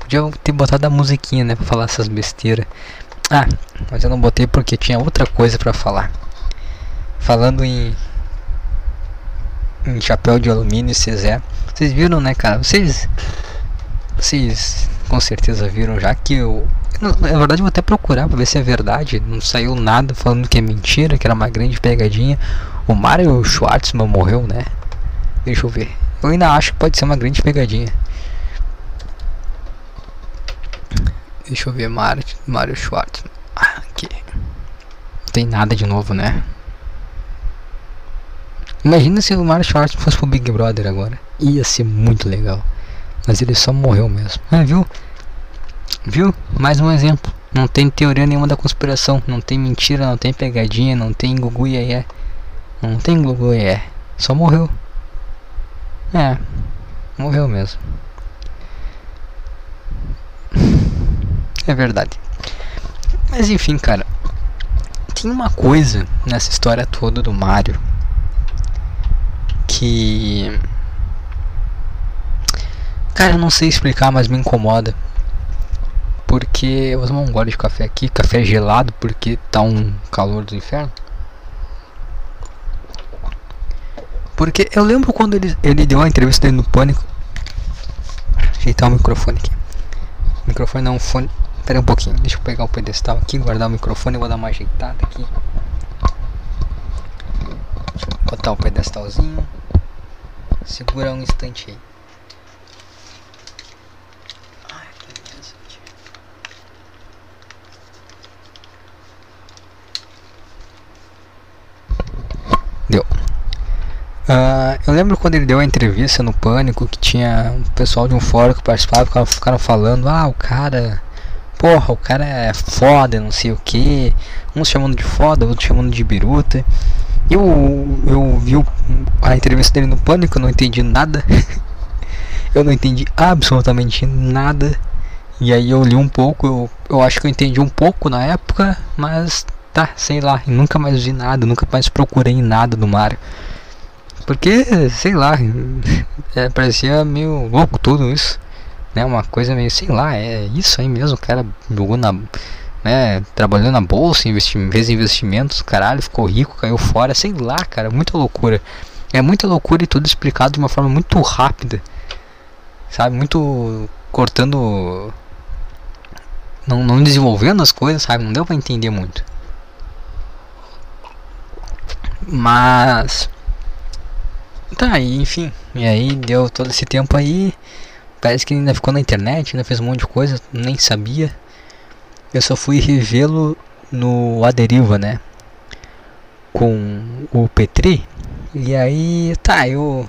Podia ter botado a musiquinha, né? Pra falar essas besteiras. Ah, mas eu não botei porque tinha outra coisa pra falar. Falando em em chapéu de alumínio e Cezé. Vocês viram, né, cara? Vocês vocês com certeza viram já que eu na verdade vou até procurar para ver se é verdade. Não saiu nada falando que é mentira, que era uma grande pegadinha. O Mario Schwartzman morreu, né? Deixa eu ver. Eu ainda acho que pode ser uma grande pegadinha. Deixa eu ver Mario, Mario Schwartzman. Ah, aqui. Não tem nada de novo, né? Imagina se o Mario Schwartz fosse pro Big Brother agora. Ia ser muito legal. Mas ele só morreu mesmo. Ah, viu? Viu? Mais um exemplo. Não tem teoria nenhuma da conspiração. Não tem mentira, não tem pegadinha, não tem gugu e é. Não tem é. Só morreu. É. Morreu mesmo. É verdade. Mas enfim, cara. Tem uma coisa nessa história toda do Mario que. Cara, não sei explicar, mas me incomoda. Porque eu vou tomar um gole de café aqui, café gelado, porque tá um calor do inferno. Porque eu lembro quando ele, ele deu a entrevista dele no Pânico. Ajeitar o microfone aqui. O microfone não, fone. Pera um pouquinho, deixa eu pegar o pedestal aqui, guardar o microfone vou dar uma ajeitada aqui. Botar o pedestalzinho. Segura um instante aí. Deu. Uh, eu lembro quando ele deu a entrevista no Pânico que tinha um pessoal de um fórum que participava ficaram falando: Ah, o cara, porra, o cara é foda, não sei o que. Uns chamando de foda, outros chamando de biruta. Eu, eu vi a entrevista dele no Pânico, não entendi nada. eu não entendi absolutamente nada. E aí eu li um pouco, eu, eu acho que eu entendi um pouco na época, mas tá, sei lá, nunca mais vi nada, nunca mais procurei nada do Mario. Porque, sei lá, é, parecia meio louco tudo isso. Né, uma coisa meio, sei lá, é isso aí mesmo, o cara jogou na. Né, trabalhou na bolsa, investi fez investimentos, caralho, ficou rico, caiu fora, sei lá, cara, muita loucura. É muita loucura e tudo explicado de uma forma muito rápida. Sabe, muito cortando. Não, não desenvolvendo as coisas, sabe? Não deu pra entender muito. Mas. Tá, e, enfim. E aí deu todo esse tempo aí. Parece que ainda ficou na internet, ainda fez um monte de coisa, nem sabia. Eu só fui revê-lo no Aderiva, né? Com o Petri. E aí, tá, eu.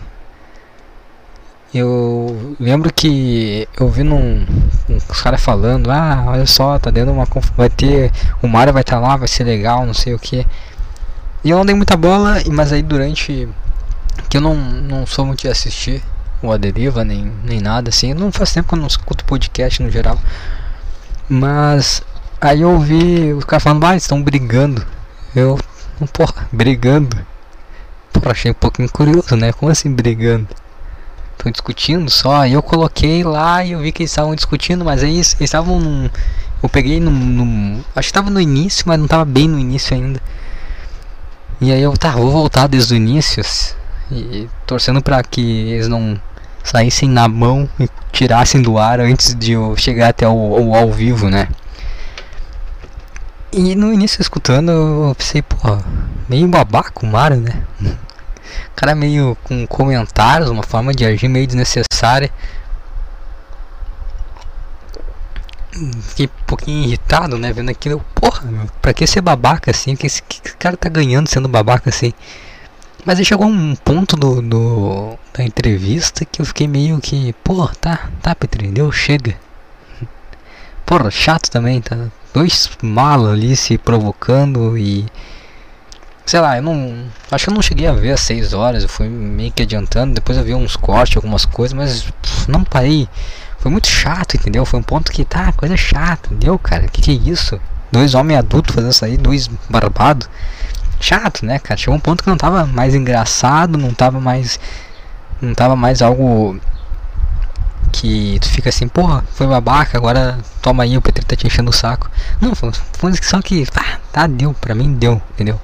Eu lembro que eu vi num. Uns caras falando, ah, olha só, tá dando uma. Vai ter. O Mario vai estar tá lá, vai ser legal, não sei o que. E eu não dei muita bola, mas aí durante. Que eu não, não sou muito de assistir o A Deriva, nem, nem nada assim. Não faz tempo que eu não escuto podcast no geral. Mas aí eu ouvi os caras falando, ah, estão brigando. Eu, porra, brigando. Porra, achei um pouquinho curioso, né? Como assim brigando? Estão discutindo só. Aí eu coloquei lá e eu vi que eles estavam discutindo, mas aí eles estavam. Eu peguei no, no. Acho que estava no início, mas não estava bem no início ainda. E aí eu, tá, vou voltar desde o início. E torcendo para que eles não saíssem na mão e tirassem do ar antes de eu chegar até o, o ao vivo, né? E no início escutando eu pensei, pô, meio babaca o Mario, né? cara meio com comentários, uma forma de agir meio desnecessária. fiquei um pouquinho irritado, né? Vendo aquilo, porra, meu, pra que ser babaca assim? Que esse que cara tá ganhando sendo babaca assim? Mas aí chegou um ponto do, do, da entrevista que eu fiquei meio que, pô, tá, tá, Petri, deu, chega. Porra, chato também, tá? Dois malos ali se provocando e. Sei lá, eu não. Acho que eu não cheguei a ver às 6 horas, eu fui meio que adiantando, depois eu vi uns cortes, algumas coisas, mas pff, não parei foi muito chato, entendeu? Foi um ponto que tá, coisa chata, entendeu, cara? Que que é isso? Dois homens adultos fazendo isso aí, dois barbados. Chato, né, cara? Chegou um ponto que não tava mais engraçado, não tava mais. Não tava mais algo que tu fica assim, porra, foi babaca, agora toma aí, o Petri tá te enchendo o saco. Não, foi, só que, ah, tá, deu, pra mim deu, entendeu?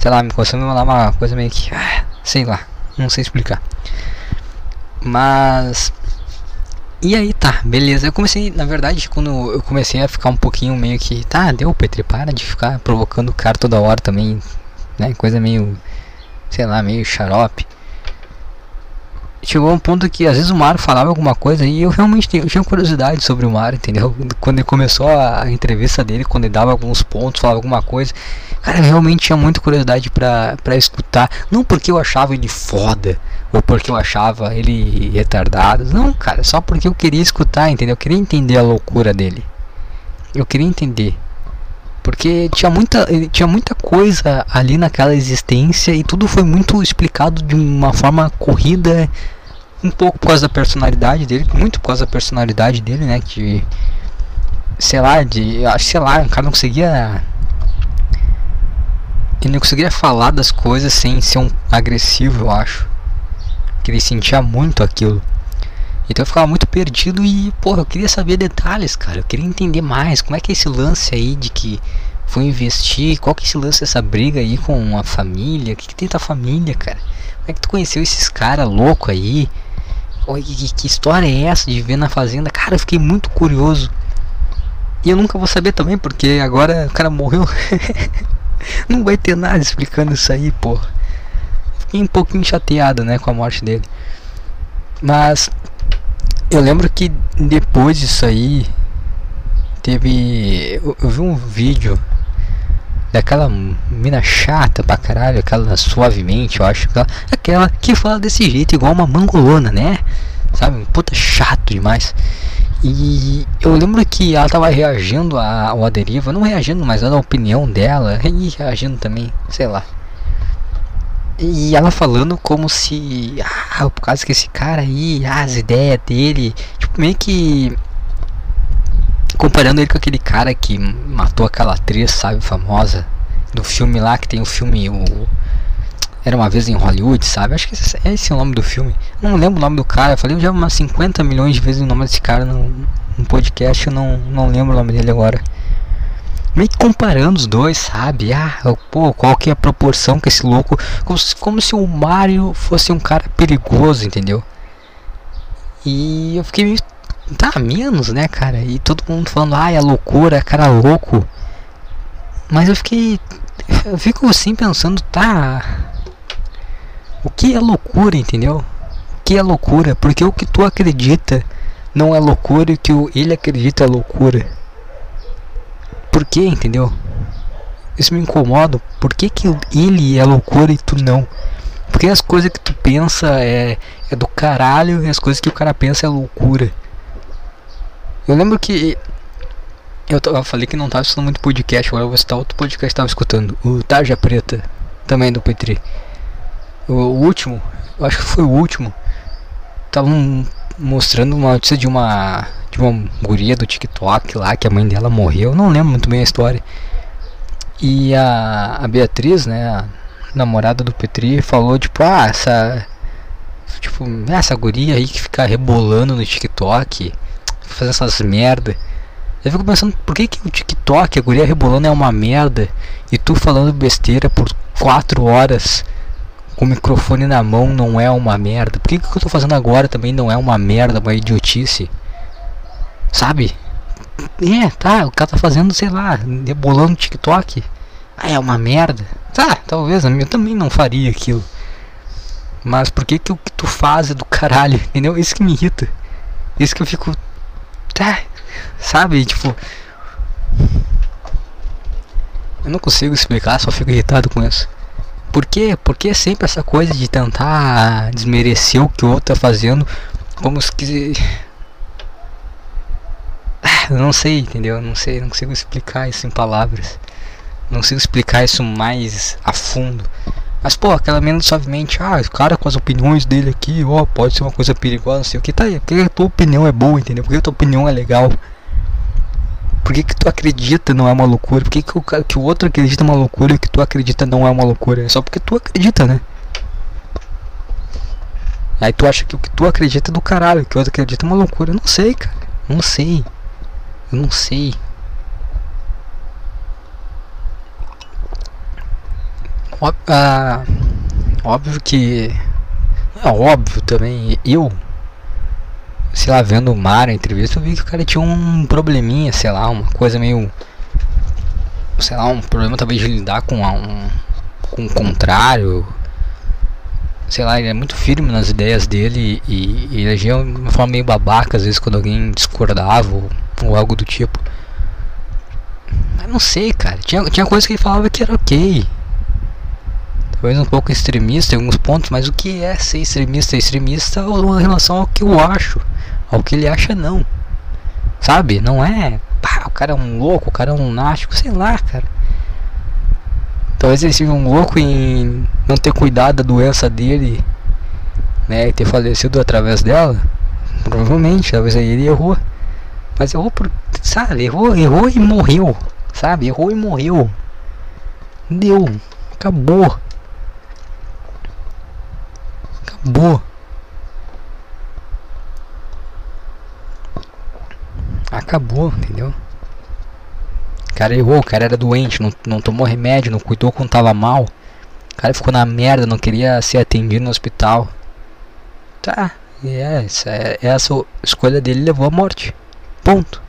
Sei lá, me me mandar uma coisa meio que, ah, sei lá, não sei explicar. Mas e aí tá, beleza. Eu comecei, na verdade, quando eu comecei a ficar um pouquinho meio que, tá, deu Petri, para de ficar provocando o cara toda hora também, né? Coisa meio, sei lá, meio xarope. Chegou um ponto que às vezes o Mario falava alguma coisa e eu realmente tinha, eu tinha curiosidade sobre o Mario, entendeu? Quando ele começou a, entrevista dele, quando ele dava alguns pontos, falava alguma coisa, cara, eu realmente tinha muita curiosidade pra escutar. Não porque eu achava ele foda, ou porque eu achava ele retardado. Não, cara, só porque eu queria escutar, entendeu? Eu queria entender a loucura dele. Eu queria entender. Porque tinha muita, tinha muita coisa ali naquela existência e tudo foi muito explicado de uma forma corrida, um pouco por causa da personalidade dele, muito por causa da personalidade dele, né? Que sei lá, de, sei lá, o cara não conseguia ele não conseguia falar das coisas sem ser um agressivo, eu acho que ele sentia muito aquilo. Então eu ficava muito perdido e, porra, eu queria saber detalhes, cara. Eu queria entender mais. Como é que é esse lance aí de que foi investir? Qual que é esse lance dessa briga aí com a família? O que, que tem tua família, cara? Como é que tu conheceu esses caras loucos aí? Que, que história é essa de ver na fazenda? Cara, eu fiquei muito curioso. E eu nunca vou saber também, porque agora o cara morreu. Não vai ter nada explicando isso aí, porra fiquei um pouquinho chateado, né, com a morte dele. Mas eu lembro que depois disso aí teve eu, eu vi um vídeo daquela mina chata pra caralho, aquela suavemente, eu acho, aquela, aquela que fala desse jeito igual uma mangolona, né? Sabe, puta chato demais. E eu lembro que ela tava reagindo ao a deriva, não reagindo, mas dando a opinião dela, e reagindo também, sei lá. E ela falando como se. Ah, por causa que esse cara aí, ah, as ideias dele. Tipo, meio que. comparando ele com aquele cara que matou aquela atriz, sabe, famosa do filme lá que tem o filme o era uma vez em Hollywood, sabe? Acho que esse, esse é o nome do filme. Não lembro o nome do cara. Eu falei já umas 50 milhões de vezes o nome desse cara no, no podcast. Eu não, não lembro o nome dele agora. Meio que comparando os dois, sabe? Ah, pô, qual que é a proporção que esse louco. Como se, como se o Mario fosse um cara perigoso, entendeu? E eu fiquei meio. Tá, menos, né, cara? E todo mundo falando, ah, é loucura, é cara louco. Mas eu fiquei. Eu fico assim pensando, tá. O que é loucura, entendeu? O que é loucura? Porque o que tu acredita não é loucura e o que ele acredita é loucura. Por que, entendeu? Isso me incomoda. Por que, que ele é loucura e tu não? Porque as coisas que tu pensa é, é do caralho e as coisas que o cara pensa é loucura. Eu lembro que eu, eu falei que não tava escutando muito podcast, agora eu vou citar outro podcast que tava escutando. O Tarja Preta, também do Petri. O, o último, eu acho que foi o último. Estavam mostrando uma notícia de uma de uma guria do TikTok lá que a mãe dela morreu. Não lembro muito bem a história. E a, a Beatriz, né, a namorada do Petri, falou tipo, ah, essa tipo, essa guria aí que fica rebolando no TikTok, fazendo essas merda. Eu fico pensando, por que, que o TikTok, a guria rebolando é uma merda e tu falando besteira por 4 horas com o microfone na mão não é uma merda? Por que, que eu tô fazendo agora também não é uma merda, uma idiotice? Sabe? É, tá, o cara tá fazendo, sei lá, rebolando TikTok. Ah, é uma merda. Tá, talvez, eu também não faria aquilo. Mas por que que o que tu faz é do caralho, entendeu? Isso que me irrita. Isso que eu fico. Tá, sabe? Tipo. Eu não consigo explicar, só fico irritado com isso. Por quê? Porque é sempre essa coisa de tentar desmerecer o que o outro tá fazendo, como se não sei, entendeu? Não sei, não consigo explicar isso em palavras. Não consigo explicar isso mais a fundo. Mas, pô, aquela menos suavemente, ah, o cara com as opiniões dele aqui, ó, pode ser uma coisa perigosa, não sei o que, tá aí, porque a tua opinião é boa, entendeu? Porque a tua opinião é legal. Por que, que tu acredita não é uma loucura? Por que, que, o, que o outro acredita uma loucura e que tu acredita não é uma loucura? É só porque tu acredita, né? Aí tu acha que o que tu acredita é do caralho, que o outro acredita é uma loucura. Eu não sei, cara. Não sei. Eu não sei. Óbvio, ah, óbvio que. É óbvio também. Eu sei lá, vendo o Mar a entrevista, eu vi que o cara tinha um probleminha, sei lá, uma coisa meio. Sei lá, um problema talvez de lidar com um, com o contrário. Sei lá, ele é muito firme nas ideias dele e, e ele agia de uma forma meio babaca às vezes quando alguém discordava ou, ou algo do tipo. Mas não sei, cara. Tinha, tinha coisa que ele falava que era ok. Talvez um pouco extremista em alguns pontos, mas o que é ser extremista? Extremista em relação ao que eu acho ao que ele acha não. Sabe? Não é. Pá, o cara é um louco, o cara é um lunático, sei lá, cara. Talvez ele seja um louco em não ter cuidado da doença dele, né? E ter falecido através dela. Provavelmente, talvez aí ele errou. Mas errou por. Sabe? Errou, errou e morreu. Sabe? Errou e morreu. Deu. Acabou. Acabou. acabou, entendeu? O cara errou, o cara era doente, não, não tomou remédio, não cuidou quando tava mal. O cara ficou na merda, não queria ser atendido no hospital. Tá, é, essa, é, essa escolha dele levou à morte. Ponto.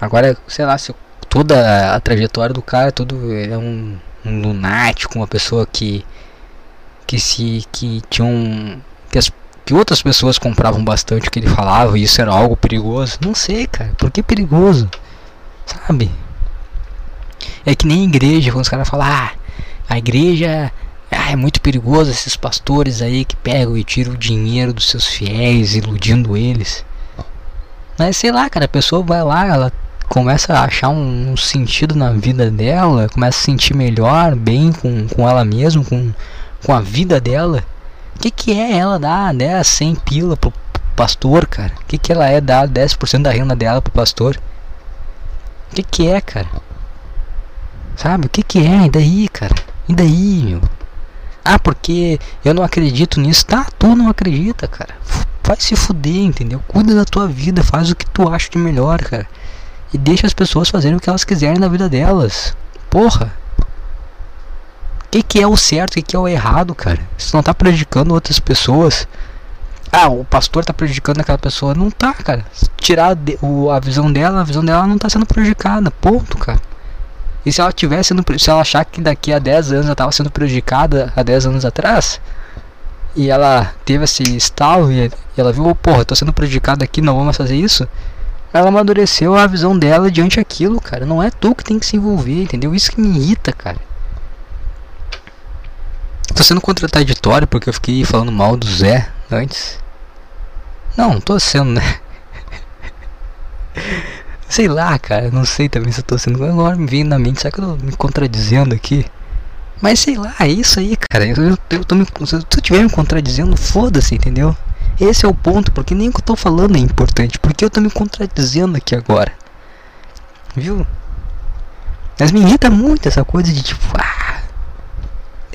Agora, sei lá, se toda a trajetória do cara, tudo é um, um lunático, uma pessoa que que se que tinha um que as que outras pessoas compravam bastante o que ele falava e isso era algo perigoso. Não sei, cara. Por que perigoso? Sabe? É que nem igreja, quando os caras falam, ah, a igreja ah, é muito perigoso esses pastores aí que pegam e tiram o dinheiro dos seus fiéis, iludindo eles. Mas sei lá, cara, a pessoa vai lá, ela começa a achar um, um sentido na vida dela, começa a se sentir melhor, bem com, com ela mesma, com, com a vida dela que, que é ela dar 10, 100 pila pro pastor, cara? O que, que ela é dar 10% da renda dela pro pastor? O que, que é, cara? Sabe? O que, que é? E daí, cara? E daí, meu? Ah, porque eu não acredito nisso. Tá, tu não acredita, cara. Vai se fuder, entendeu? Cuida da tua vida, faz o que tu acha de melhor, cara. E deixa as pessoas fazerem o que elas quiserem na vida delas. Porra. O que, que é o certo, o que, que é o errado, cara? Você não tá prejudicando outras pessoas. Ah, o pastor tá prejudicando aquela pessoa. Não tá, cara. Tirar o, a visão dela, a visão dela não tá sendo prejudicada. Ponto, cara. E se ela tivesse sendo, se ela achar que daqui a 10 anos ela estava sendo prejudicada há 10 anos atrás, e ela teve esse estalo e, ela viu, porra, tô sendo prejudicada aqui, não vou mais fazer isso. Ela amadureceu a visão dela diante aquilo, cara. Não é tu que tem que se envolver, entendeu? Isso que me irrita, cara. Tô sendo contraditório porque eu fiquei falando mal do Zé antes. Não, tô sendo, né? Sei lá, cara, não sei também se eu tô sendo. Agora me vem na mente, será que eu tô me contradizendo aqui? Mas sei lá, é isso aí, cara. Eu, eu, eu tô me, se eu estiver me contradizendo, foda-se, entendeu? Esse é o ponto, porque nem o que eu tô falando é importante. Porque eu tô me contradizendo aqui agora. Viu? Mas me irrita muito essa coisa de tipo, ah,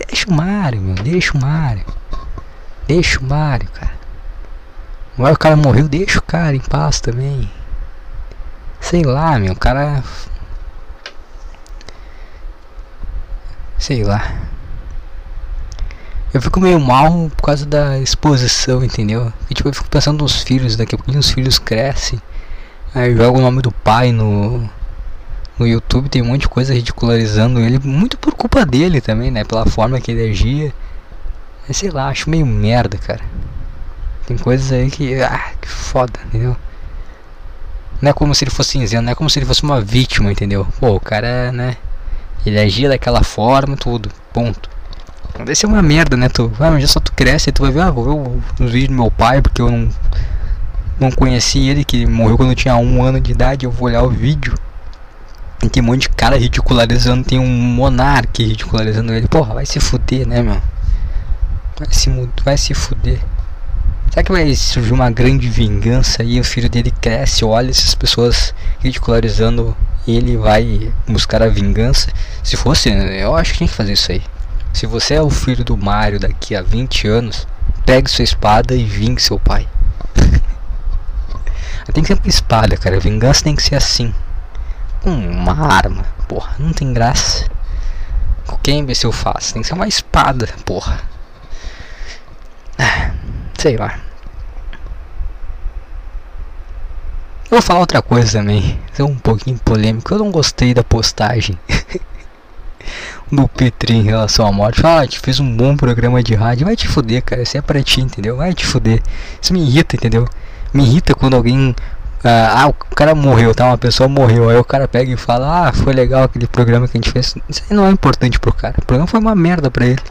deixa o Mario, meu, deixa o Mario. Deixa o Mario, cara. Agora o cara morreu, deixa o cara em paz também. Sei lá, meu, cara. Sei lá. Eu fico meio mal por causa da exposição, entendeu? E, tipo, eu fico pensando nos filhos, daqui a pouquinho os filhos crescem. Aí joga o nome do pai no, no YouTube, tem um monte de coisa ridicularizando ele, muito por culpa dele também, né? Pela forma que ele agia. Mas sei lá, acho meio merda, cara. Tem coisas aí que. Ah, que foda, entendeu? Não é como se ele fosse cinzento, não é como se ele fosse uma vítima, entendeu? Pô, o cara, né? Ele agia daquela forma, tudo. Ponto. Deve ser uma merda, né? Tu, ah, já só tu cresce tu vai ver, ah, vou ver os vídeos do meu pai, porque eu não, não conheci ele, que morreu quando eu tinha um ano de idade. Eu vou olhar o vídeo. E tem um monte de cara ridicularizando, tem um monarca ridicularizando ele. Porra, vai se fuder, né, meu? Vai se, vai se fuder. Será que vai surgir uma grande vingança e o filho dele cresce, olha essas pessoas ridicularizando ele vai buscar a vingança? Se fosse, eu acho que tinha que fazer isso aí. Se você é o filho do Mario daqui a 20 anos, pegue sua espada e vingue seu pai. tem que ser uma espada, cara. Vingança tem que ser assim. Uma arma, porra, não tem graça. Quem imbecil faz? Tem que ser uma espada, porra. Ah, sei lá. Vou falar outra coisa também, é um pouquinho polêmico. Eu não gostei da postagem do Petri em relação à morte. Ah, te fez um bom programa de rádio. Vai te fuder, cara. Isso é pra ti, entendeu? Vai te fuder. Isso me irrita, entendeu? Me irrita quando alguém. Ah, ah, o cara morreu, tá? Uma pessoa morreu. Aí o cara pega e fala: Ah, foi legal aquele programa que a gente fez. Isso aí não é importante pro cara. O programa foi uma merda pra ele.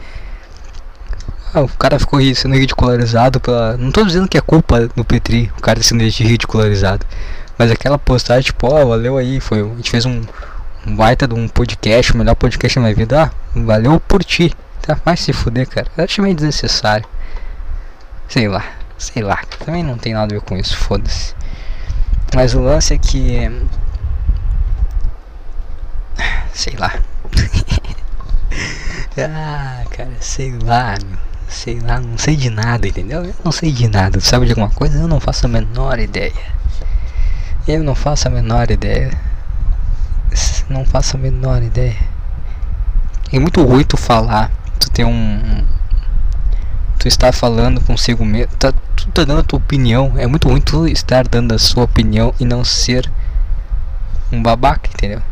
Ah, o cara ficou sendo ridicularizado pela. Não tô dizendo que é culpa do Petri, o cara sendo ridicularizado. Mas aquela postagem, tipo, ó, oh, valeu aí, foi. A gente fez um, um baita de um podcast, o melhor podcast da minha vida. Ah, valeu por ti. Tá, mais se fuder, cara. Eu achei meio desnecessário. Sei lá, sei lá. Também não tem nada a ver com isso, foda-se. Mas o lance é que. Sei lá. ah, cara, sei lá, meu sei lá, não sei de nada, entendeu? Eu não sei de nada. Sabe de alguma coisa? Eu não faço a menor ideia. Eu não faço a menor ideia. Não faço a menor ideia. É muito ruim tu falar. Tu tem um. Tu está falando consigo mesmo. Tá, tu tá dando a tua opinião. É muito ruim tu estar dando a sua opinião e não ser um babaca, entendeu?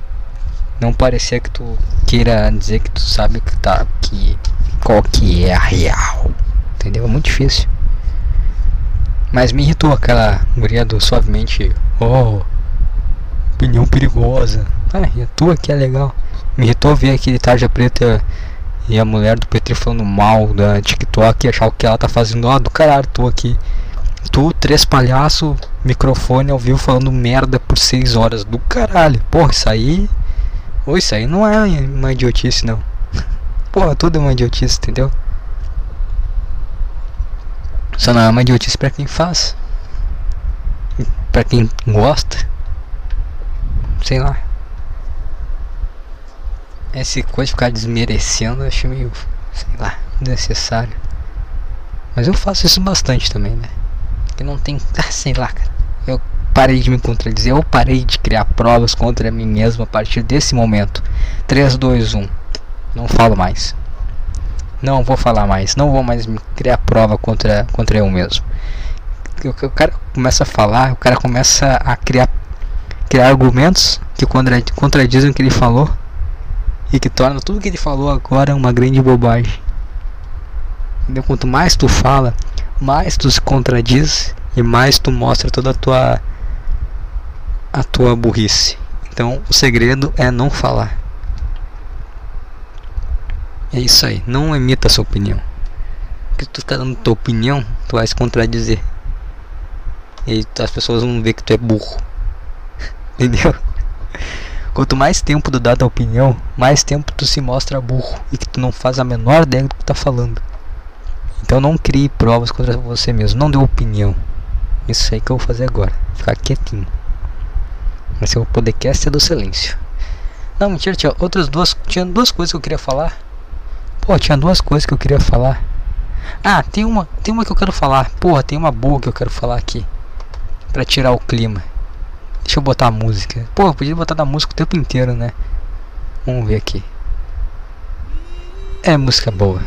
Não parecer que tu queira dizer que tu sabe que tá. Que qual que é a real. Entendeu? É muito difícil. Mas me irritou aquela guria do suavemente. Oh, opinião perigosa. Ah, e a tua que é legal. Me irritou ver aquele tarja preta e a mulher do Petri falando mal da TikTok e achar o que ela tá fazendo. Ah, do caralho, tô aqui. Tu, três palhaço, microfone ao vivo falando merda por seis horas. Do caralho. Porra, isso aí. Ô, isso aí não é uma idiotice, não. Porra, tudo é uma idiotice, entendeu? Só não é uma idiotice pra quem faz. Pra quem gosta. Sei lá. Essa coisa de ficar desmerecendo eu acho meio, sei lá, necessário. Mas eu faço isso bastante também, né? Que não tem. Ah, sei lá, cara. Eu parei de me contradizer. Eu parei de criar provas contra mim mesmo a partir desse momento. 3, 2, 1. Não falo mais. Não vou falar mais. Não vou mais me criar prova contra, contra eu mesmo. O, o cara começa a falar, o cara começa a criar, criar argumentos que contra, contradizem o que ele falou e que torna tudo que ele falou agora uma grande bobagem. Entendeu? Quanto mais tu fala, mais tu se contradiz e mais tu mostra toda a tua a tua burrice. Então, o segredo é não falar. É isso aí, não emita sua opinião. Porque tu tá dando tua opinião, tu vai se contradizer. E as pessoas vão ver que tu é burro. Entendeu? Quanto mais tempo tu dá tua opinião, mais tempo tu se mostra burro e que tu não faz a menor ideia do que tu tá falando. Então não crie provas contra você mesmo, não dê opinião. Isso aí que eu vou fazer agora, ficar quietinho. Esse é o podcast do silêncio. Não, mentira, tinha outras duas, tinha duas coisas que eu queria falar. Pô, tinha duas coisas que eu queria falar. Ah, tem uma, tem uma que eu quero falar. Porra, tem uma boa que eu quero falar aqui. Pra tirar o clima. Deixa eu botar a música. Pô, eu podia botar da música o tempo inteiro, né? Vamos ver aqui. É música boa.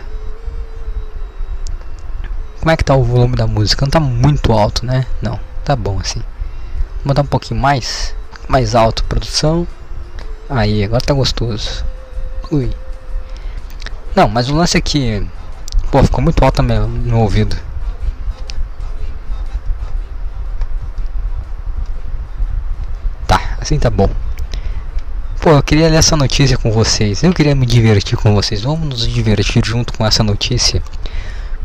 Como é que tá o volume da música? Não tá muito alto, né? Não, tá bom assim. Vou botar um pouquinho mais. Mais alto, produção. Aí, agora tá gostoso. Ui. Não, mas o lance é que. Pô, ficou muito alto no meu ouvido. Assim tá bom. Pô, eu queria ler essa notícia com vocês. Eu queria me divertir com vocês. Vamos nos divertir junto com essa notícia.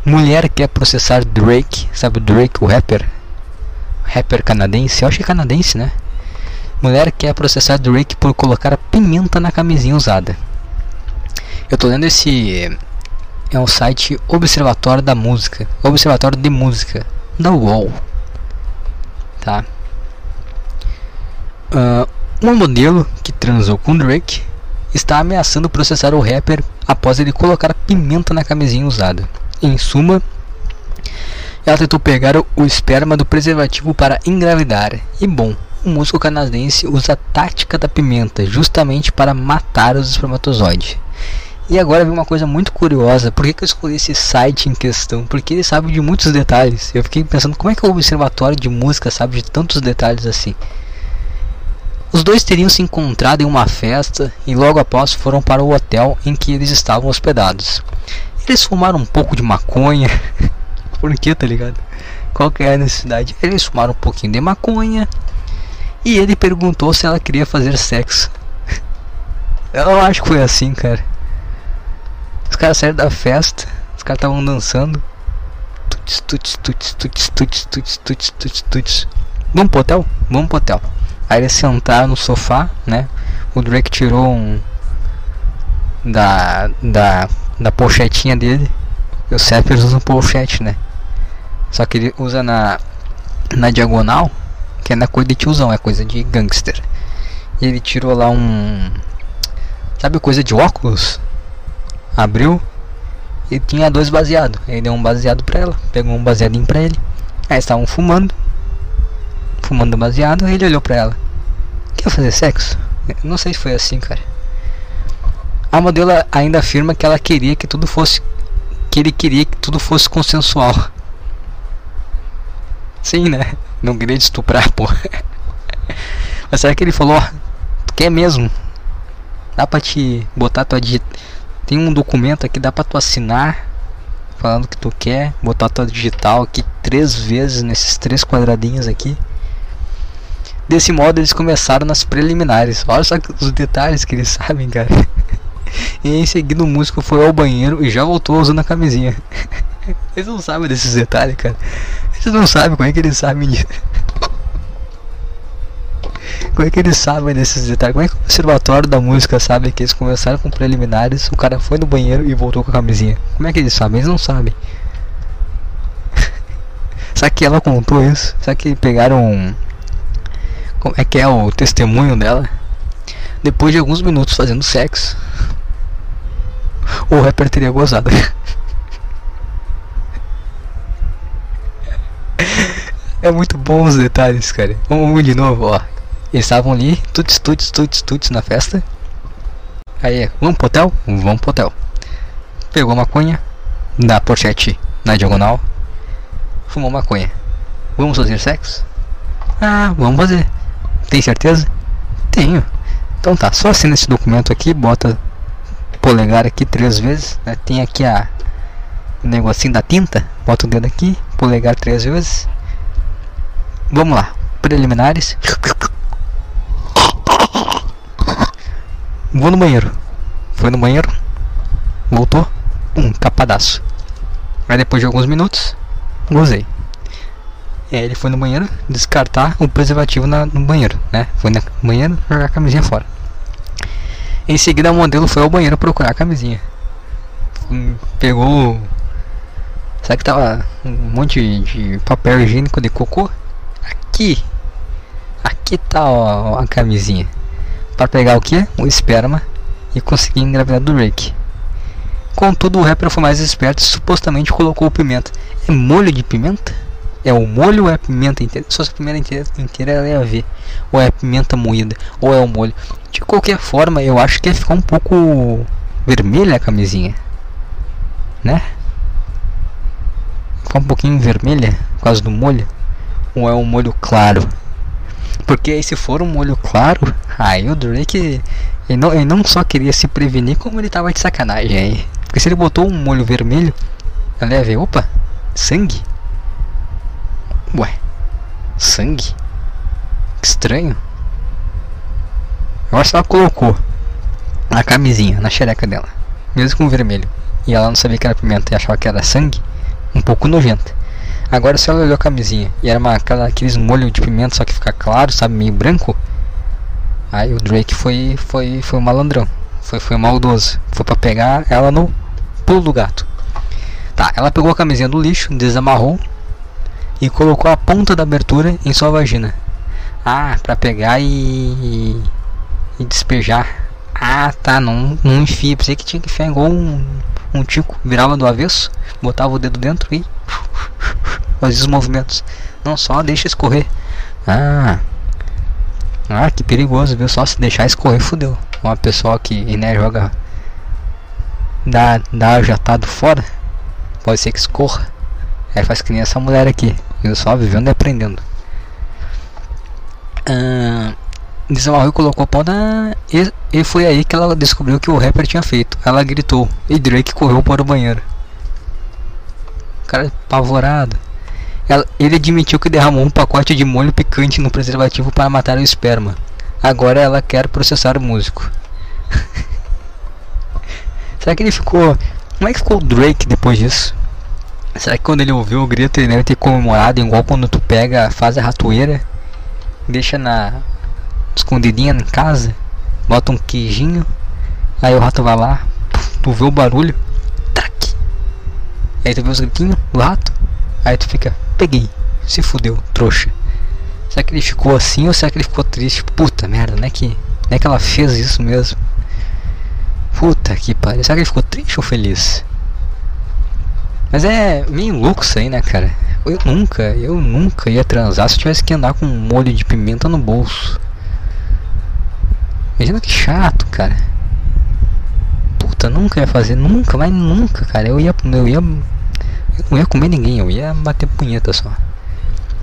Mulher quer processar Drake. Sabe o Drake, o rapper? Rapper canadense? Eu acho que é canadense, né? Mulher quer processar Drake por colocar pimenta na camisinha usada. Eu tô lendo esse. É um site Observatório da Música. Observatório de Música. Da UOL. Tá? Uh, uma modelo que transou com Drake está ameaçando processar o rapper após ele colocar pimenta na camisinha usada. Em suma, ela tentou pegar o esperma do preservativo para engravidar. E bom, o músico canadense usa a tática da pimenta justamente para matar os espermatozoides. E agora vem uma coisa muito curiosa. Por que, que eu escolhi esse site em questão? Porque ele sabe de muitos detalhes. Eu fiquei pensando como é que o observatório de música sabe de tantos detalhes assim. Os dois teriam se encontrado em uma festa e logo após foram para o hotel em que eles estavam hospedados. Eles fumaram um pouco de maconha. Por que, tá ligado? Qual que é a necessidade? Eles fumaram um pouquinho de maconha e ele perguntou se ela queria fazer sexo. Eu acho que foi assim, cara. Os caras saíram da festa, os caras estavam dançando. Tuts, tuts, tuts, tuts, tuts, tuts, tuts, tuts, tuts. Vamos pro hotel? Vamos pro hotel. Aí eles sentaram no sofá, né? O Drake tirou um da da da pochetinha dele. E os rappers usam pochete, né? Só que ele usa na na diagonal, que é na coisa de tiozão, é coisa de gangster. E ele tirou lá um sabe coisa de óculos? Abriu e tinha dois baseados. Ele deu um baseado pra ela, pegou um baseadinho pra ele. Aí estavam fumando fumando baseado, ele olhou pra ela. Quer fazer sexo? Não sei se foi assim, cara. A modelo ainda afirma que ela queria que tudo fosse. Que ele queria que tudo fosse consensual. Sim, né? Não queria te estuprar, pô. Mas será que ele falou, quer mesmo? Dá pra te botar tua digit... Tem um documento aqui, dá pra tu assinar falando que tu quer, botar tua digital aqui três vezes nesses três quadradinhos aqui. Desse modo eles começaram nas preliminares. Olha só os detalhes que eles sabem, cara. E em seguida o músico foi ao banheiro e já voltou usando a camisinha. Eles não sabem desses detalhes, cara. Eles não sabem como é que eles sabem disso. Como é que eles sabem desses detalhes? Como é que o observatório da música sabe que eles começaram com preliminares, o cara foi no banheiro e voltou com a camisinha? Como é que eles sabem? Eles não sabem. Será que ela contou isso? Será que pegaram. Como é que é o testemunho dela? Depois de alguns minutos fazendo sexo, o rapper teria gozado. é muito bom os detalhes, cara. Vamos de novo, ó. Eles estavam ali, tuts, tuts, tuts, tuts na festa. Aí, vamos pro hotel? Vamos pro hotel. Pegou maconha, da pochete na diagonal, fumou maconha. Vamos fazer sexo? Ah, vamos fazer. Tem certeza? Tenho. Então tá, só assina esse documento aqui, bota polegar aqui três vezes. Né? Tem aqui a o negocinho da tinta, bota o dedo aqui, polegar três vezes. Vamos lá, preliminares. Vou no banheiro. Foi no banheiro, voltou, um capadaço. Aí depois de alguns minutos, gozei. E aí ele foi no banheiro descartar o preservativo na, no banheiro, né? Foi no banheiro jogar a camisinha fora. Em seguida o modelo foi ao banheiro procurar a camisinha. Hum, pegou. Sabe que tava um monte de papel higiênico de cocô? Aqui! Aqui tá ó, a camisinha. Para pegar o que? O esperma e conseguir engravidar do Rick. Contudo, o rapper foi mais esperto e supostamente colocou pimenta. É molho de pimenta? É o molho ou é a pimenta inteira? Se fosse a pimenta inteira, inteira ia ver. Ou é a pimenta moída, ou é o molho. De qualquer forma, eu acho que ia ficar um pouco vermelha a camisinha. Né? Ficar um pouquinho vermelha por causa do molho. Ou é um molho claro? Porque se for um molho claro, aí o Drake ele não, ele não só queria se prevenir, como ele tava de sacanagem aí. Porque se ele botou um molho vermelho, ela ia ver, opa, sangue? Ué, sangue? Que estranho. Eu acho que ela colocou a camisinha na xereca dela, mesmo com vermelho, e ela não sabia que era pimenta e achava que era sangue, um pouco nojenta. Agora se ela olhou a camisinha e era uma, aquela, aqueles molhos de pimenta, só que fica claro, sabe, meio branco, aí o Drake foi, foi, foi um malandrão, foi, foi maldoso, foi para pegar ela no pulo do gato. Tá, ela pegou a camisinha do lixo, desamarrou e colocou a ponta da abertura em sua vagina. Ah, para pegar e, e despejar. Ah, tá, não, não enfia. Pensei que tinha que enfiar igual um, um tico. Virava do avesso, botava o dedo dentro e fazia os movimentos. Não, só deixa escorrer. Ah, ah, que perigoso, viu? Só se deixar escorrer, fudeu. Uma pessoa que né, joga. Dá, dá jatado fora. Pode ser que escorra. Aí faz que nem essa mulher aqui. Eu só vivendo e aprendendo. Ah, desamarrou e colocou a pau na. E, e foi aí que ela descobriu que o rapper tinha feito. Ela gritou. E Drake correu para o banheiro. Cara apavorado. Ela, ele admitiu que derramou um pacote de molho picante no preservativo para matar o esperma. Agora ela quer processar o músico. Será que ele ficou. Como é que ficou o Drake depois disso? Será que quando ele ouviu o grito ele deve ter comemorado igual quando tu pega, faz a ratoeira, deixa na escondidinha em casa, bota um queijinho, aí o rato vai lá, tu vê o barulho, tac, aí tu vê os gritinhos do rato, aí tu fica, peguei, se fudeu, trouxa. Será que ele ficou assim ou será que ele ficou triste? Puta merda, não é que, não é que ela fez isso mesmo? Puta que pariu, será que ele ficou triste ou feliz? Mas é meio louco isso aí, né, cara? Eu nunca, eu nunca ia transar se eu tivesse que andar com um molho de pimenta no bolso. Imagina que chato, cara. Puta, nunca ia fazer, nunca, mas nunca, cara. Eu ia, eu ia, eu não ia comer ninguém, eu ia bater punheta só.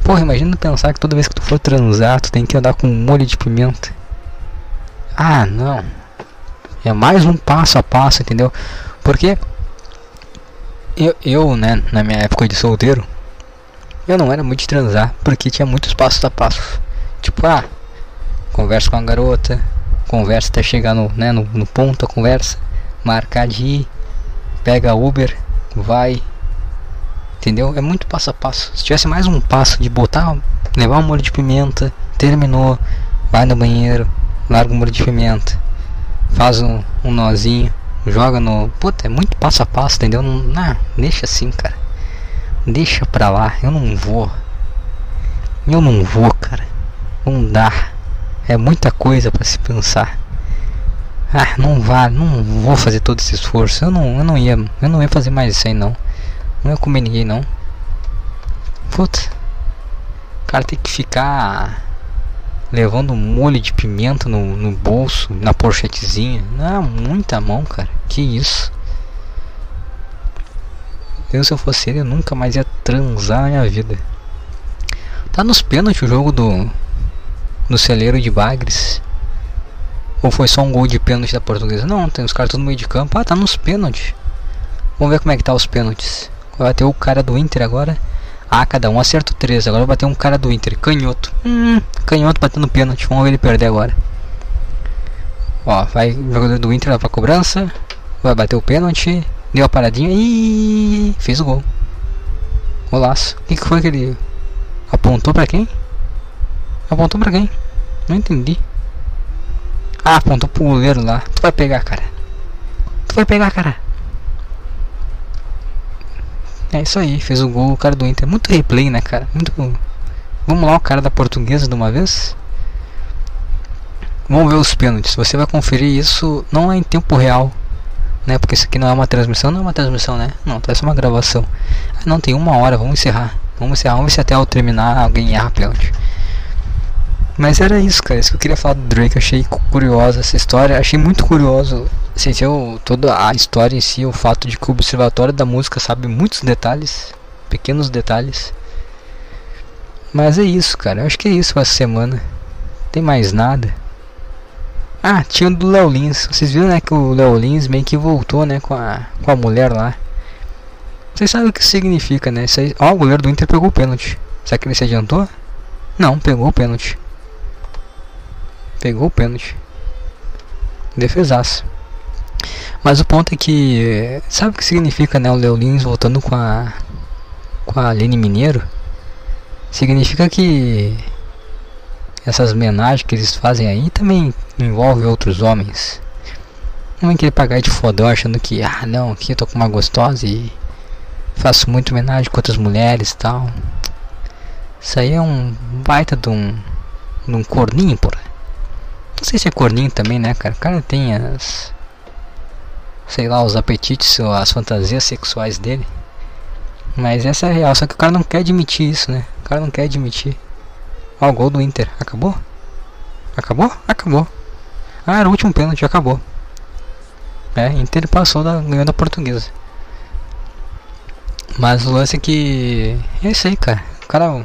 Porra, imagina pensar que toda vez que tu for transar, tu tem que andar com um molho de pimenta. Ah, não. É mais um passo a passo, entendeu? Porque eu, eu, né, na minha época de solteiro, eu não era muito de transar, porque tinha muitos passos a passo. Tipo, ah, conversa com a garota, conversa até chegar no, né, no, no ponto a conversa, marcar de ir, pega Uber, vai. Entendeu? É muito passo a passo. Se tivesse mais um passo de botar, levar um molho de pimenta, terminou, vai no banheiro, larga o molho de pimenta, faz um, um nozinho, joga no. Puta, é muito passo a passo, entendeu? Não, não deixa assim, cara. Deixa pra lá, eu não vou. Eu não vou, cara. Não dá. É muita coisa para se pensar. Ah, não vá, não vou fazer todo esse esforço. Eu não, eu não ia, eu não ia fazer mais isso aí não. Não ia comer ninguém não. Puta. O cara tem que ficar levando molho de pimenta no, no bolso, na porchetezinha. Não, muita mão, cara. Que isso. Eu se eu fosse ele, eu nunca mais ia transar na minha vida. Tá nos pênaltis o jogo do do celeiro de Bagres. Ou foi só um gol de pênalti da portuguesa? Não, tem os caras no meio de campo. Ah, tá nos pênaltis. Vamos ver como é que tá os pênaltis. Vai bater o cara do Inter agora. Ah, cada um acerta três. Agora vai bater um cara do Inter. Canhoto. Hum, canhoto batendo pênalti. Vamos ver ele perder agora. Ó, vai o jogador do Inter lá pra cobrança. Vai bater o pênalti. Deu a paradinha e fez o gol. Golaço. O que, que foi que ele apontou pra quem? Apontou pra quem? Não entendi. Ah, apontou pro goleiro lá. Tu vai pegar, cara. Tu vai pegar, cara. É isso aí, fez o gol o cara do Inter. Muito replay, né, cara? Muito. Vamos lá, o cara da portuguesa de uma vez. Vamos ver os pênaltis. Você vai conferir isso não é em tempo real, né? Porque isso aqui não é uma transmissão, não é uma transmissão, né? Não, tá só uma gravação. Ah, não, tem uma hora, vamos encerrar. Vamos encerrar, vamos ver se até eu terminar alguém erra pênalti. Mas era isso, cara. Isso que eu queria falar do Drake. Achei curiosa essa história. Achei muito curioso. Assim, eu, toda a história em si, o fato de que o Observatório da Música sabe muitos detalhes, pequenos detalhes. Mas é isso, cara. Eu acho que é isso essa semana. Tem mais nada. Ah, tinha o do Léo Lins. Vocês viram, né, que o Léo Lins meio que voltou, né, com a, com a mulher lá. Vocês sabem o que significa, né? Ó, o goleiro do Inter pegou o pênalti. Será que ele se adiantou? Não, pegou o pênalti. Pegou o pênalti. Defesaço. Mas o ponto é que. Sabe o que significa né, o Léo Lins voltando com a. com a Aline Mineiro? Significa que. Essas homenagens que eles fazem aí também envolvem outros homens. Não é querer pagar de fodão achando que, ah não, aqui eu tô com uma gostosa e faço muito homenagem com outras mulheres e tal. Isso aí é um baita de um, de um corninho, porra. Não sei se é corninho também, né, cara? O cara tem as. Sei lá, os apetites ou as fantasias sexuais dele. Mas essa é real, só que o cara não quer admitir isso, né? O cara não quer admitir. Ó, o gol do Inter. Acabou? Acabou? Acabou. Ah, era o último pênalti, acabou. É, Inter passou da, ganhou da portuguesa. Mas o lance é que. É isso aí, cara. O cara.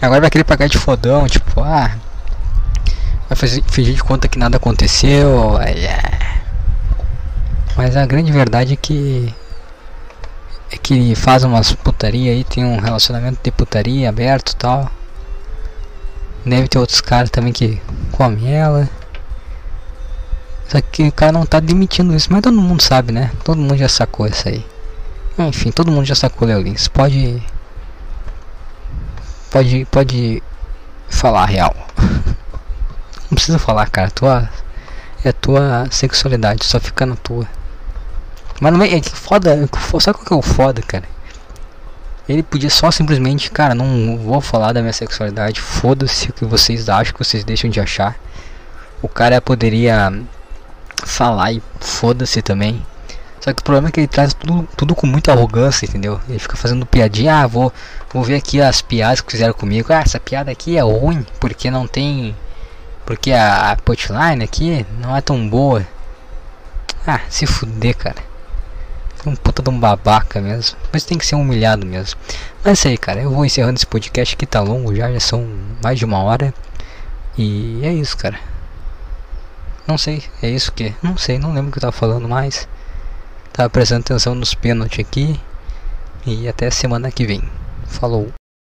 Agora vai querer pagar de fodão, tipo, ah, vai fazer, fingir de conta que nada aconteceu. Mas a grande verdade é que é que faz umas putaria aí, tem um relacionamento de putaria aberto tal. Deve ter outros caras também que comem ela. Só que o cara não tá admitindo isso, mas todo mundo sabe, né? Todo mundo já sacou isso aí. Enfim, todo mundo já sacou Leolins. Pode. Pode. Pode falar a real. Não precisa falar, cara. Tua, é tua sexualidade, só fica na tua. Mas não é, é que foda. Sabe qual que é o foda, cara? Ele podia só simplesmente, cara, não vou falar da minha sexualidade. Foda-se o que vocês acham, que vocês deixam de achar. O cara poderia falar e foda-se também. Só que o problema é que ele traz tudo, tudo com muita arrogância, entendeu? Ele fica fazendo piadinha, ah, vou, vou ver aqui as piadas que fizeram comigo. Ah, essa piada aqui é ruim, porque não tem porque a, a punchline aqui não é tão boa. Ah, se fuder, cara. Um puta de um babaca mesmo. Mas tem que ser humilhado mesmo. Mas é isso aí, cara. Eu vou encerrando esse podcast que tá longo já. Já são mais de uma hora. E é isso, cara. Não sei. É isso que? Não sei. Não lembro o que eu tava falando mais. Tava prestando atenção nos pênaltis aqui. E até semana que vem. Falou.